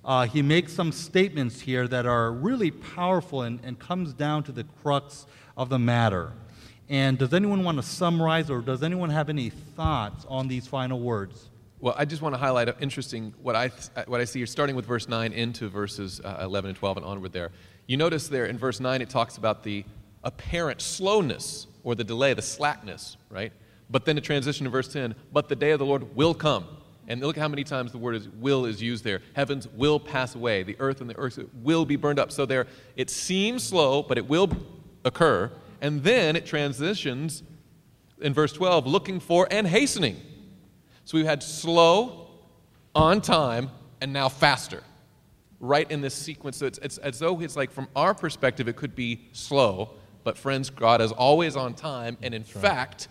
uh, he makes some statements here that are really powerful and, and comes down to the crux of the matter. And does anyone want to summarize or does anyone have any thoughts on these final words? Well, I just want to highlight an interesting what I what I see here, starting with verse nine into verses uh, eleven and twelve and onward. There, you notice there in verse nine it talks about the apparent slowness or the delay, the slackness, right? But then it transition to verse ten. But the day of the Lord will come, and look how many times the word is will is used there. Heavens will pass away, the earth and the earth will be burned up. So there, it seems slow, but it will occur. And then it transitions in verse 12, looking for and hastening. So we've had slow, on time, and now faster, right in this sequence. So it's, it's as though it's like from our perspective, it could be slow, but friends, God is always on time, and in That's fact.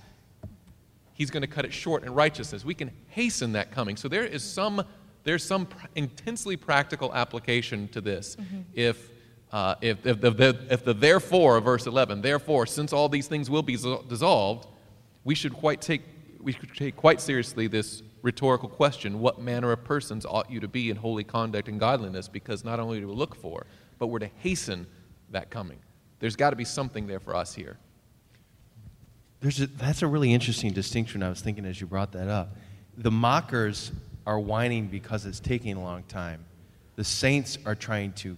He's going to cut it short in righteousness. We can hasten that coming. So there is some there's some pr- intensely practical application to this. Mm-hmm. If uh, if, if, the, if the therefore of verse 11, therefore, since all these things will be dissolved, we should quite take, we should take quite seriously this rhetorical question what manner of persons ought you to be in holy conduct and godliness? Because not only do we look for, but we're to hasten that coming. There's got to be something there for us here. There's a, that's a really interesting distinction I was thinking as you brought that up. The mockers are whining because it's taking a long time. The saints are trying to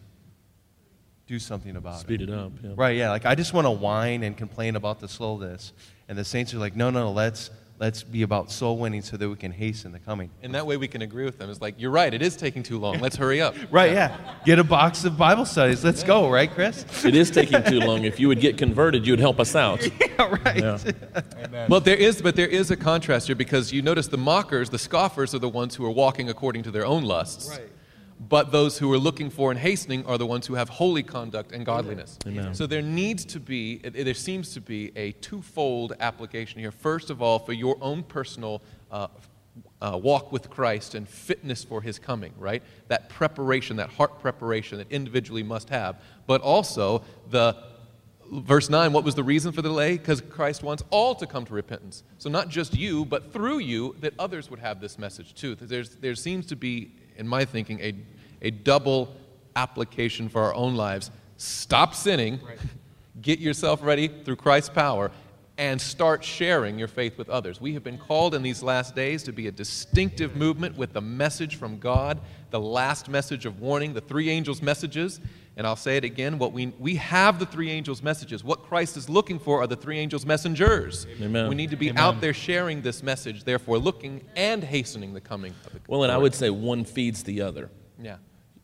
do something about Speed it. Speed it up. Yeah. Right, yeah. Like, I just want to whine and complain about the slowness. And the saints are like, no, no, no, let's, let's be about soul winning so that we can hasten the coming. And that way we can agree with them. It's like, you're right, it is taking too long. Let's hurry up. right, yeah. Get a box of Bible studies. Let's yeah. go, right, Chris? It is taking too long. If you would get converted, you'd help us out. yeah, right. Yeah. Well, there is, but there is a contrast here because you notice the mockers, the scoffers, are the ones who are walking according to their own lusts. Right but those who are looking for and hastening are the ones who have holy conduct and godliness. Amen. So there needs to be, there seems to be a twofold application here. First of all, for your own personal uh, uh, walk with Christ and fitness for his coming, right? That preparation, that heart preparation that individually must have. But also, the verse 9, what was the reason for the delay? Because Christ wants all to come to repentance. So not just you, but through you, that others would have this message too. There's, there seems to be in my thinking, a, a double application for our own lives. Stop sinning, right. get yourself ready through Christ's power, and start sharing your faith with others. We have been called in these last days to be a distinctive movement with the message from God, the last message of warning, the three angels' messages. And I'll say it again, what we, we have the three angels' messages. What Christ is looking for are the three angels' messengers. Amen. We need to be Amen. out there sharing this message, therefore looking and hastening the coming of the Well, and I would say one feeds the other. Yeah.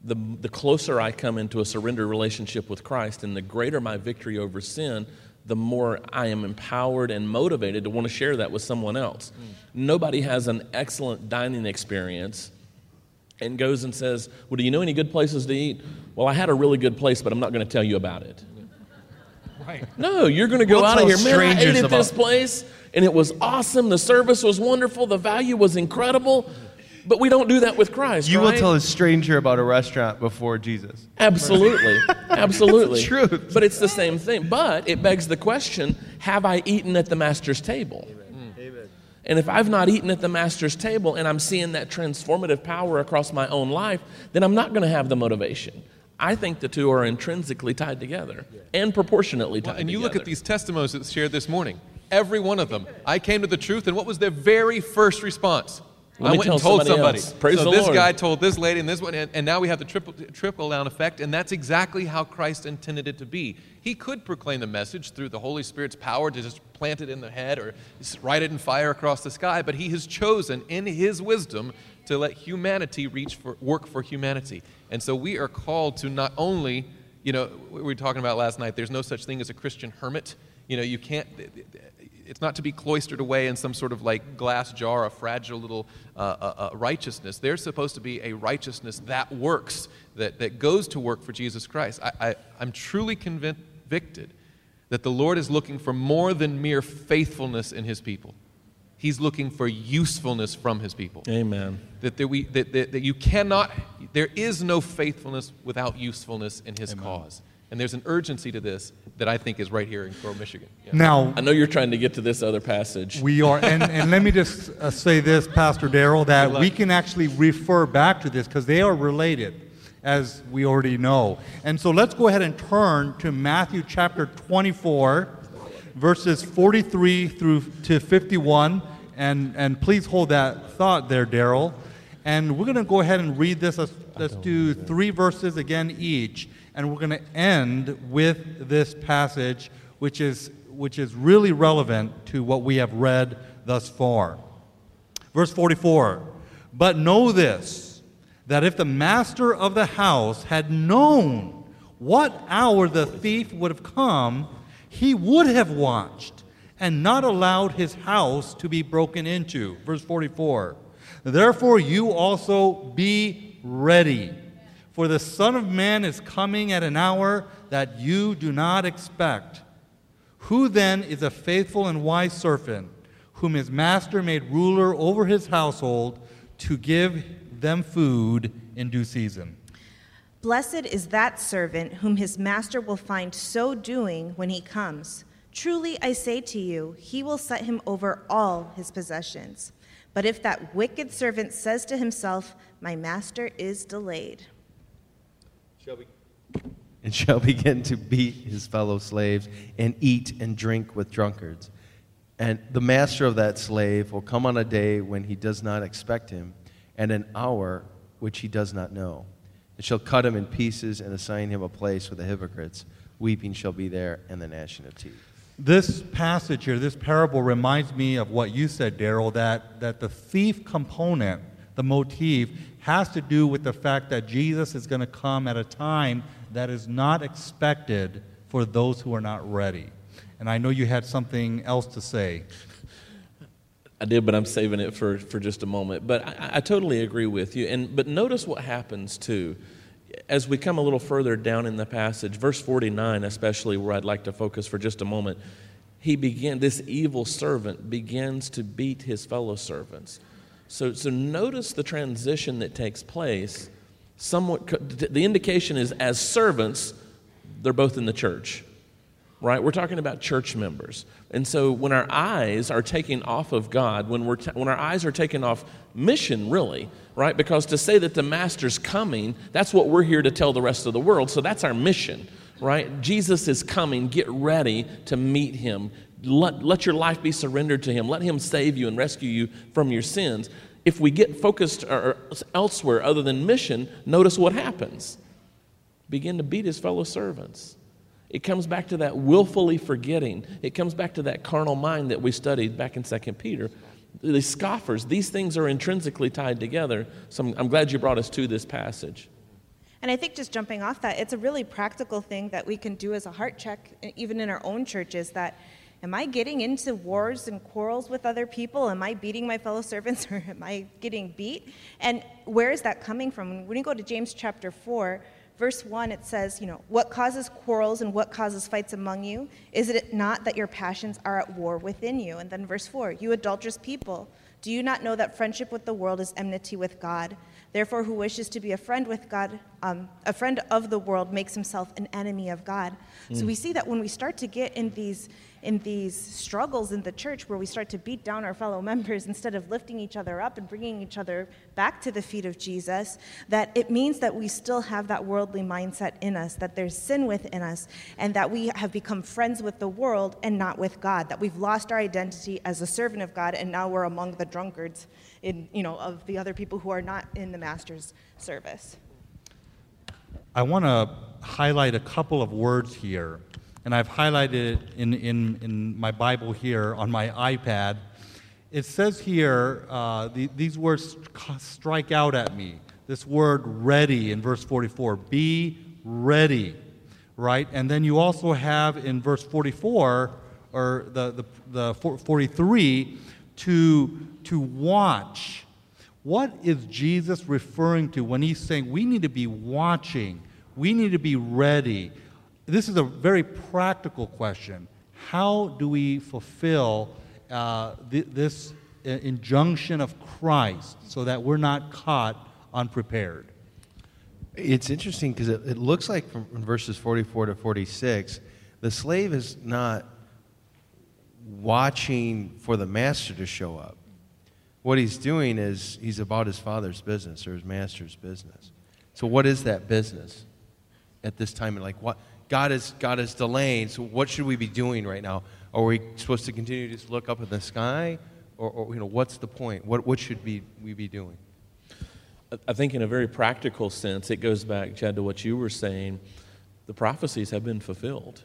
The, the closer I come into a surrender relationship with Christ and the greater my victory over sin, the more I am empowered and motivated to want to share that with someone else. Mm. Nobody has an excellent dining experience and goes and says, Well, do you know any good places to eat? Well, I had a really good place, but I'm not going to tell you about it. Right. No, you're going to go we'll out of here. Man, I ate at this place, and it was awesome. The service was wonderful. The value was incredible. But we don't do that with Christ. You right? will tell a stranger about a restaurant before Jesus. Absolutely. Absolutely. it's truth. But it's the same thing. But it begs the question have I eaten at the Master's table? And if I've not eaten at the master's table and I'm seeing that transformative power across my own life, then I'm not going to have the motivation. I think the two are intrinsically tied together and proportionately tied well, And you together. look at these testimonies that shared this morning. Every one of them. I came to the truth, and what was their very first response? Let I went and told somebody. somebody. Praise so the this Lord. guy told this lady and this one, and, and now we have the triple, trickle down effect, and that's exactly how Christ intended it to be. He could proclaim the message through the Holy Spirit's power to just plant it in the head or write it in fire across the sky, but he has chosen in his wisdom to let humanity reach for work for humanity. And so we are called to not only, you know, we were talking about last night, there's no such thing as a Christian hermit. You know, you can't it's not to be cloistered away in some sort of like glass jar, a fragile little uh, uh, uh, righteousness. There's supposed to be a righteousness that works, that, that goes to work for Jesus Christ. I, I, I'm truly convicted that the Lord is looking for more than mere faithfulness in his people. He's looking for usefulness from his people. Amen. That, that, we, that, that, that you cannot, there is no faithfulness without usefulness in his Amen. cause. And there's an urgency to this that I think is right here in Grove, Michigan. Yeah. Now, I know you're trying to get to this other passage. We are, and, and let me just uh, say this, Pastor Darrell, that we can actually refer back to this because they are related. as we already know. And so let's go ahead and turn to Matthew chapter 24, verses 43 through to 51. And, and please hold that thought there, Daryl. And we're going to go ahead and read this. Let's, let's do three verses again each. And we're going to end with this passage, which is, which is really relevant to what we have read thus far. Verse 44 But know this, that if the master of the house had known what hour the thief would have come, he would have watched and not allowed his house to be broken into. Verse 44 Therefore, you also be ready, for the Son of Man is coming at an hour that you do not expect. Who then is a faithful and wise servant, whom his master made ruler over his household to give them food in due season? Blessed is that servant whom his master will find so doing when he comes. Truly I say to you, he will set him over all his possessions. But if that wicked servant says to himself, My master is delayed, Shall be- and shall begin to beat his fellow slaves and eat and drink with drunkards. And the master of that slave will come on a day when he does not expect him, and an hour which he does not know, and shall cut him in pieces and assign him a place with the hypocrites. Weeping shall be there, and the gnashing of teeth. This passage here, this parable reminds me of what you said, Daryl, that, that the thief component, the motif, has to do with the fact that Jesus is going to come at a time that is not expected for those who are not ready. And I know you had something else to say. I did, but I'm saving it for, for just a moment. But I, I totally agree with you. And but notice what happens too, as we come a little further down in the passage, verse 49, especially where I'd like to focus for just a moment. He began this evil servant begins to beat his fellow servants. So so notice the transition that takes place. Somewhat the indication is as servants, they're both in the church right? We're talking about church members. And so when our eyes are taken off of God, when, we're ta- when our eyes are taken off mission, really, right? Because to say that the master's coming, that's what we're here to tell the rest of the world. So that's our mission, right? Jesus is coming. Get ready to meet him. Let, let your life be surrendered to him. Let him save you and rescue you from your sins. If we get focused or, elsewhere other than mission, notice what happens. Begin to beat his fellow servants. It comes back to that willfully forgetting. It comes back to that carnal mind that we studied back in 2 Peter. The scoffers, these things are intrinsically tied together. So I'm, I'm glad you brought us to this passage. And I think just jumping off that, it's a really practical thing that we can do as a heart check, even in our own churches, that am I getting into wars and quarrels with other people? Am I beating my fellow servants or am I getting beat? And where is that coming from? When you go to James chapter 4, verse 1, it says, you know, what causes quarrels and what causes fights among you? Is it not that your passions are at war within you? And then verse 4, you adulterous people, do you not know that friendship with the world is enmity with God? Therefore, who wishes to be a friend with God, um, a friend of the world, makes himself an enemy of God. Mm. So we see that when we start to get in these in these struggles in the church where we start to beat down our fellow members instead of lifting each other up and bringing each other back to the feet of Jesus, that it means that we still have that worldly mindset in us, that there's sin within us, and that we have become friends with the world and not with God, that we've lost our identity as a servant of God and now we're among the drunkards in, you know, of the other people who are not in the master's service. I want to highlight a couple of words here and I've highlighted it in, in, in my Bible here on my iPad. It says here, uh, the, these words strike out at me. This word ready in verse 44 be ready, right? And then you also have in verse 44, or the, the, the 43, to, to watch. What is Jesus referring to when he's saying we need to be watching? We need to be ready this is a very practical question. How do we fulfill uh, th- this uh, injunction of Christ so that we're not caught unprepared? It's interesting because it, it, looks like from verses 44 to 46, the slave is not watching for the master to show up. What he's doing is he's about his father's business or his master's business. So, what is that business at this time? And like, what God is God is delaying. So, what should we be doing right now? Are we supposed to continue to just look up at the sky, or, or you know, what's the point? What what should be we be doing? I think, in a very practical sense, it goes back, Chad, to what you were saying. The prophecies have been fulfilled.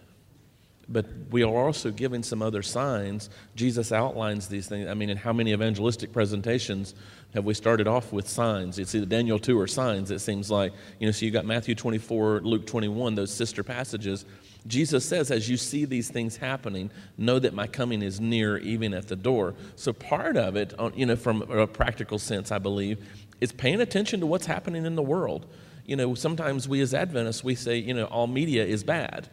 But we are also giving some other signs. Jesus outlines these things. I mean, in how many evangelistic presentations have we started off with signs? It's either Daniel 2 or signs, it seems like. You know, so you got Matthew 24, Luke 21, those sister passages. Jesus says, as you see these things happening, know that my coming is near, even at the door. So part of it, uh, you know, from a practical sense, I believe, is paying attention to what's happening in the world. You know, sometimes we as Adventists, we say, you know, all media is bad.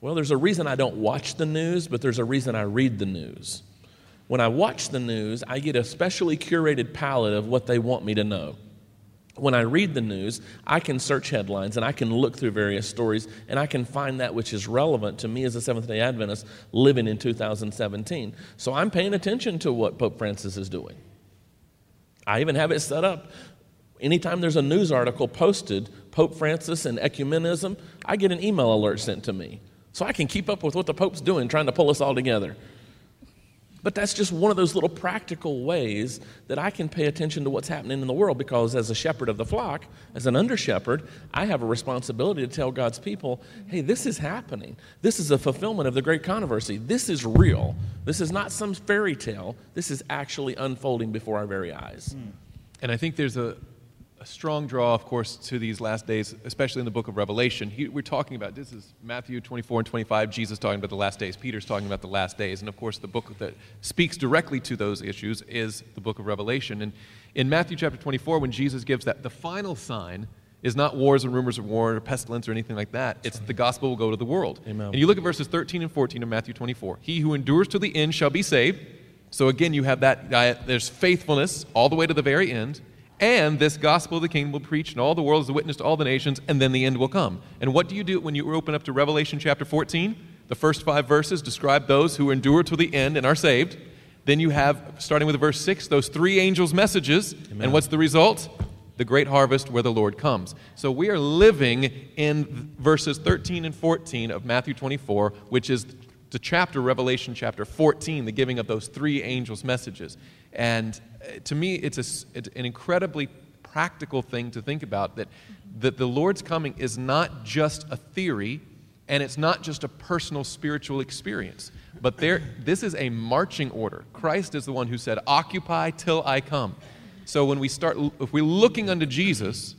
Well, there's a reason I don't watch the news, but there's a reason I read the news. When I watch the news, I get a specially curated palette of what they want me to know. When I read the news, I can search headlines and I can look through various stories and I can find that which is relevant to me as a Seventh day Adventist living in 2017. So I'm paying attention to what Pope Francis is doing. I even have it set up. Anytime there's a news article posted, Pope Francis and ecumenism, I get an email alert sent to me. So I can keep up with what the Pope's doing, trying to pull us all together. But that's just one of those little practical ways that I can pay attention to what's happening in the world because, as a shepherd of the flock, as an under shepherd, I have a responsibility to tell God's people hey, this is happening. This is a fulfillment of the great controversy. This is real. This is not some fairy tale. This is actually unfolding before our very eyes. Hmm. And I think there's a, a strong draw, of course, to these last days, especially in the book of Revelation. He, we're talking about this is Matthew 24 and 25, Jesus talking about the last days, Peter's talking about the last days. And of course, the book that speaks directly to those issues is the book of Revelation. And in Matthew chapter 24, when Jesus gives that, the final sign is not wars and rumors of war or pestilence or anything like that. It's the gospel will go to the world. Amen. And you look at verses 13 and 14 of Matthew 24. He who endures to the end shall be saved. So again, you have that, there's faithfulness all the way to the very end and this gospel of the kingdom will preach and all the world is a witness to all the nations, and then the end will come. And what do you do when you open up to Revelation chapter 14? The first five verses describe those who endure to the end and are saved. Then you have, starting with verse 6, those three angels' messages. Amen. And what's the result? The great harvest where the Lord comes. So we are living in verses 13 and 14 of Matthew 24, which is the chapter, Revelation chapter 14, the giving of those three angels' messages. And to me, it's, a, it's an incredibly practical thing to think about that, that the Lord's coming is not just a theory and it's not just a personal spiritual experience, but there, this is a marching order. Christ is the one who said, Occupy till I come. So when we start, if we're looking unto Jesus,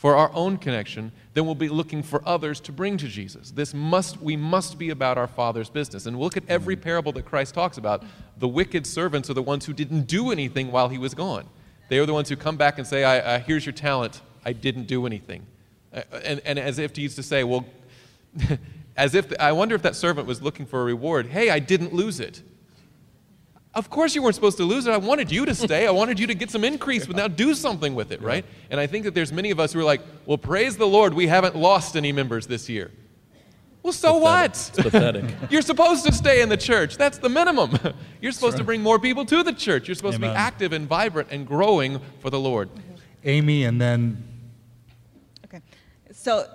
for our own connection, then we'll be looking for others to bring to Jesus. This must we must be about our Father's business. And look at every parable that Christ talks about. The wicked servants are the ones who didn't do anything while he was gone. They are the ones who come back and say, I, I, "Here's your talent. I didn't do anything," uh, and, and as if he used to say, "Well." as if I wonder if that servant was looking for a reward. Hey, I didn't lose it. Of course, you weren't supposed to lose it. I wanted you to stay. I wanted you to get some increase, but now do something with it, right? And I think that there's many of us who are like, well, praise the Lord, we haven't lost any members this year. Well, so pathetic. what? It's pathetic. You're supposed to stay in the church. That's the minimum. You're supposed right. to bring more people to the church. You're supposed Amen. to be active and vibrant and growing for the Lord. Amy, and then Okay. So,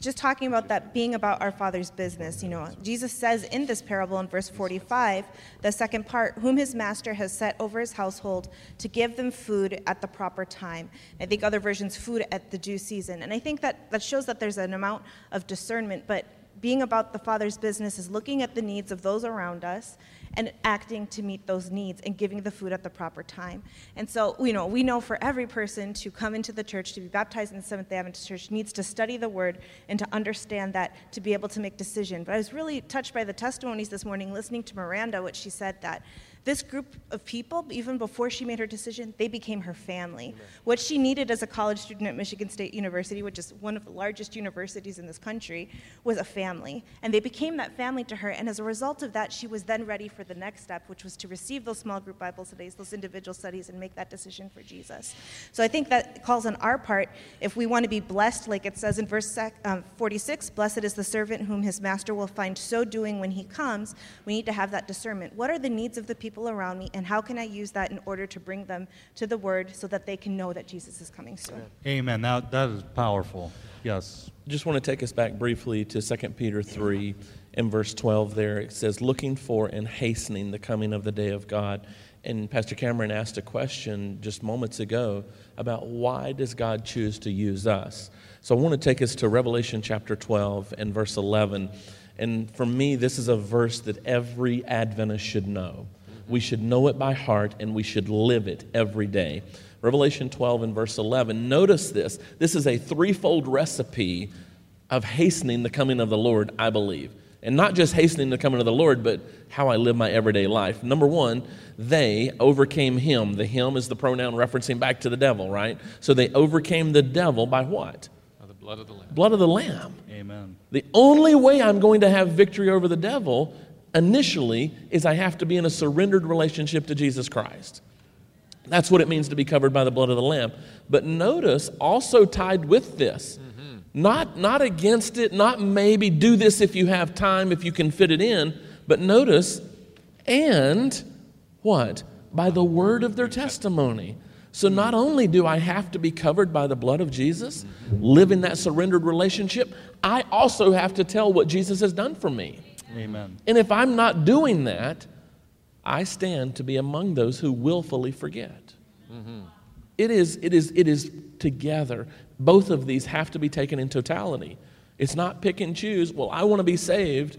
just talking about that being about our Father's business, you know, Jesus says in this parable in verse 45, the second part, whom his master has set over his household to give them food at the proper time. I think other versions, food at the due season. And I think that that shows that there's an amount of discernment, but being about the Father's business is looking at the needs of those around us and acting to meet those needs and giving the food at the proper time. And so, you know, we know for every person to come into the church, to be baptized in the Seventh day Adventist Church, needs to study the Word and to understand that to be able to make decision. But I was really touched by the testimonies this morning, listening to Miranda, what she said that this group of people, even before she made her decision, they became her family. What she needed as a college student at Michigan State University, which is one of the largest universities in this country, was a family. And they became that family to her. And as a result of that, she was then ready for the next step, which was to receive those small group Bible studies, those individual studies, and make that decision for Jesus. So I think that calls on our part, if we want to be blessed, like it says in verse um, 46, blessed is the servant whom his master will find so doing when he comes, we need to have that discernment. What are the needs of the people? People around me, and how can I use that in order to bring them to the Word so that they can know that Jesus is coming soon? Amen. Now, that is powerful. Yes. Just want to take us back briefly to 2 Peter 3 and verse 12 there. It says, looking for and hastening the coming of the day of God. And Pastor Cameron asked a question just moments ago about why does God choose to use us? So I want to take us to Revelation chapter 12 and verse 11. And for me, this is a verse that every Adventist should know. We should know it by heart and we should live it every day. Revelation 12 and verse 11. Notice this. This is a threefold recipe of hastening the coming of the Lord, I believe. And not just hastening the coming of the Lord, but how I live my everyday life. Number one, they overcame him. The him is the pronoun referencing back to the devil, right? So they overcame the devil by what? By the blood of the Lamb. Blood of the Lamb. Amen. The only way I'm going to have victory over the devil initially is I have to be in a surrendered relationship to Jesus Christ. That's what it means to be covered by the blood of the Lamb. But notice, also tied with this, not, not against it, not maybe do this if you have time, if you can fit it in, but notice, and what? By the word of their testimony. So not only do I have to be covered by the blood of Jesus, live in that surrendered relationship, I also have to tell what Jesus has done for me. Amen. And if I'm not doing that, I stand to be among those who willfully forget. Mm-hmm. It, is, it, is, it is together. Both of these have to be taken in totality. It's not pick and choose. Well, I want to be saved,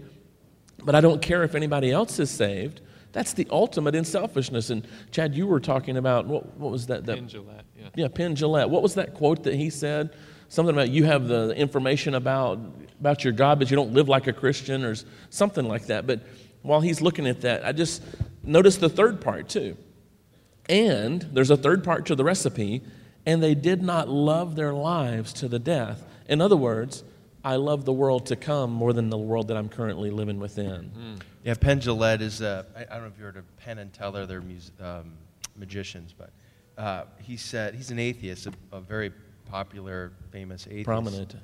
but I don't care if anybody else is saved. That's the ultimate in selfishness. And Chad, you were talking about what, what was that? that Penn Jillette, yeah. yeah, Penn Jillette. What was that quote that he said? Something about you have the information about, about your God, but you don't live like a Christian, or something like that. But while he's looking at that, I just noticed the third part too. And there's a third part to the recipe, and they did not love their lives to the death. In other words, I love the world to come more than the world that I'm currently living within. Yeah, Penn Jillette is, uh, I, I don't know if you heard of Penn and Teller, they're mus- um, magicians, but uh, he said, he's an atheist, a, a very popular, famous atheist. Prominent.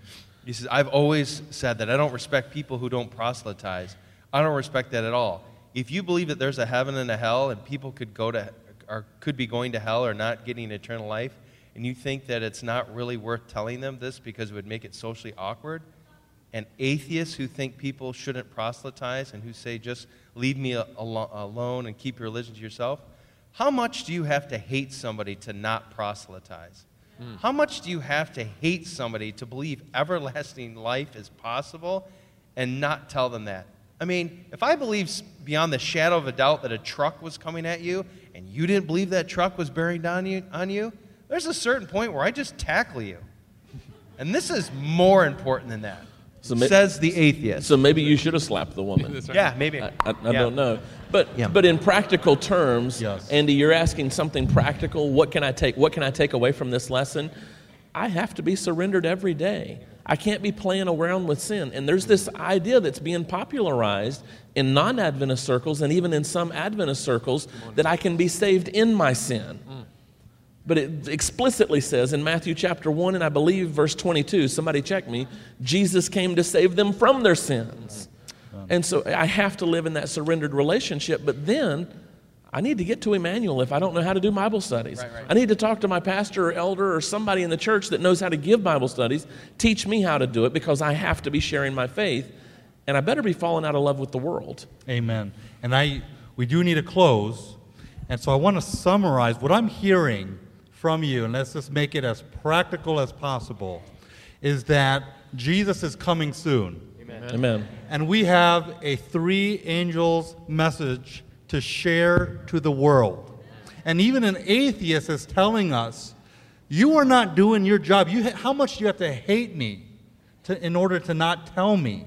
He says, I've always said that I don't respect people who don't proselytize. I don't respect that at all. If you believe that there's a heaven and a hell and people could go to or could be going to hell or not getting eternal life, and you think that it's not really worth telling them this because it would make it socially awkward, and atheists who think people shouldn't proselytize and who say just leave me a- alo- alone and keep your religion to yourself, how much do you have to hate somebody to not proselytize? Mm. How much do you have to hate somebody to believe everlasting life is possible and not tell them that? I mean, if I believe beyond the shadow of a doubt that a truck was coming at you and you didn't believe that truck was bearing down you, on you, there's a certain point where I just tackle you. And this is more important than that, So ma- says the atheist. So maybe you should have slapped the woman. Right. yeah, maybe. I, I, I Yeah. don't know. But, Yeah. but in practical terms, Yes. Andy, you're asking something practical. What can I take? What can I take away from this lesson? I have to be surrendered every day. I can't be playing around with sin. And there's this idea that's being popularized in non Adventist circles and even in some Adventist circles that I can be saved in my sin. But it explicitly says in Matthew chapter 1 and I believe verse 22, somebody check me, Jesus came to save them from their sins. And so I have to live in that surrendered relationship. But then I need to get to Emmanuel if I don't know how to do Bible studies. I need to talk to my pastor or elder or somebody in the church that knows how to give Bible studies, teach me how to do it because I have to be sharing my faith. And I better be falling out of love with the world. Amen. And I, we do need to close. And so I want to summarize what I'm hearing from you, and let's just make it as practical as possible, is that Jesus is coming soon. Amen. And we have a three angels message to share to the world. And even an atheist is telling us, you are not doing your job. You, how much do you have to hate me to, in order to not tell me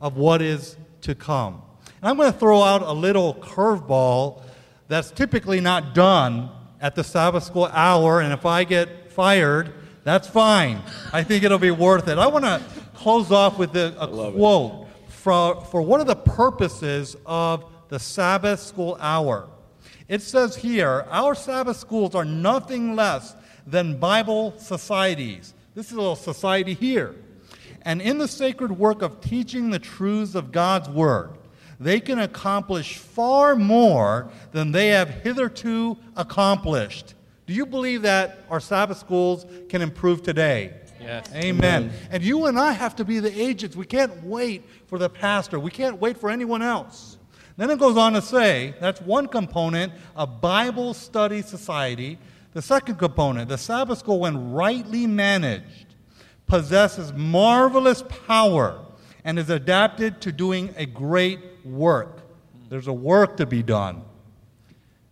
of what is to come? And I'm going to throw out a little curveball that's typically not done at the Sabbath school hour. And if I get fired, that's fine. I think it'll be worth it. I want to close off with a, a quote for, for one of the purposes of the Sabbath school hour. It says here, our Sabbath schools are nothing less than Bible societies. This is a little society here. And in the sacred work of teaching the truths of God's Word, they can accomplish far more than they have hitherto accomplished. Do you believe that our Sabbath schools can improve today? Yes. Amen. And you and I have to be the agents. We can't wait for the pastor, we can't wait for anyone else. Then it goes on to say that's one component, a Bible study society. The second component, the Sabbath school, when rightly managed, possesses marvelous power and is adapted to doing a great work. There's a work to be done.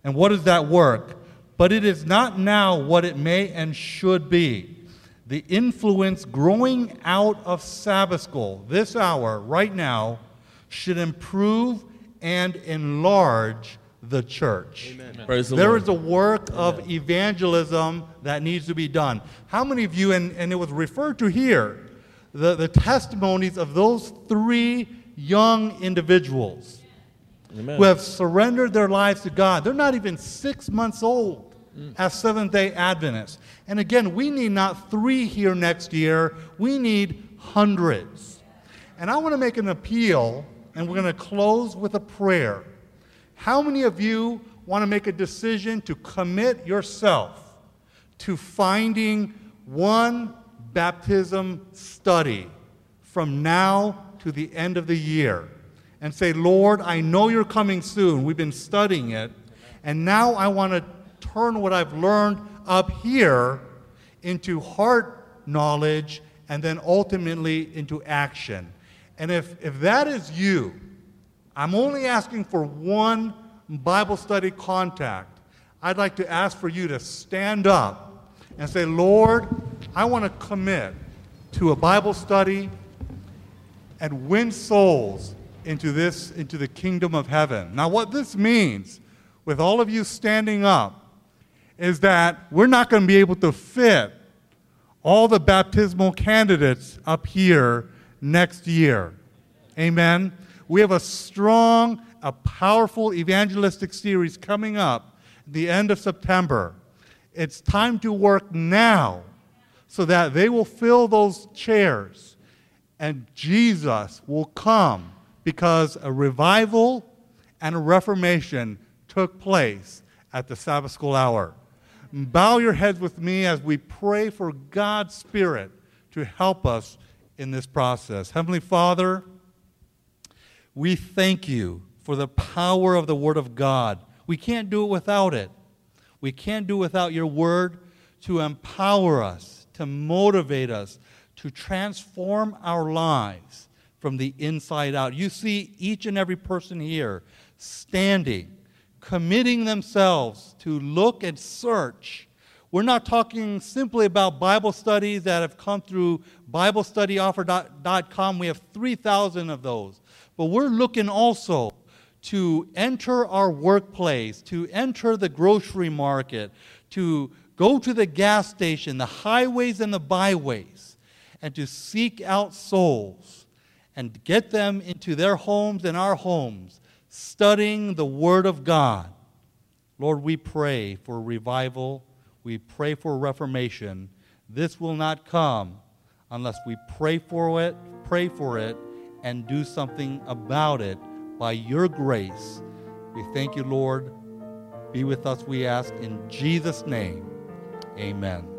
And what is that work? But it is not now what it may and should be. The influence growing out of Sabbath school, this hour, right now, should improve and enlarge the church. Praise the There Lord. is a work of evangelism that needs to be done. How many of you, and, and it was referred to here, the, the testimonies of those three young individuals Amen. who have surrendered their lives to God. They're not even six months old mm. as Seventh day Adventists. And again, we need not three here next year, we need hundreds. And I want to make an appeal, and we're going to close with a prayer. How many of you want to make a decision to commit yourself to finding one baptism study from now to the end of the year? And say, Lord, I know you're coming soon. We've been studying it. And now I want to turn what I've learned up here into heart knowledge and then ultimately into action. And if, if that is you, I'm only asking for one Bible study contact. I'd like to ask for you to stand up and say, Lord, I want to commit to a Bible study and win souls into this into the kingdom of heaven. Now what this means with all of you standing up is that we're not going to be able to fit all the baptismal candidates up here next year. Amen. We have a strong, a powerful evangelistic series coming up the end of September. It's time to work now so that they will fill those chairs and Jesus will come because a revival and a reformation took place at the Sabbath school hour. Bow your heads with me as we pray for God's Spirit to help us in this process. Heavenly Father, we thank you for the power of the Word of God. We can't do it without it. We can't do it without your Word to empower us, to motivate us, to transform our lives from the inside out. You see each and every person here standing, committing themselves to look and search. We're not talking simply about Bible studies that have come through BibleStudyOffer.com. We have 3,000 of those. But we're looking also to enter our workplace, to enter the grocery market, to go to the gas station, the highways and the byways, and to seek out souls and get them into their homes and our homes, studying the Word of God. Lord, we pray for revival. We pray for reformation. This will not come unless we pray for it, pray for it, and do something about it by your grace. We thank you, Lord. Be with us, we ask, in Jesus' name. Amen.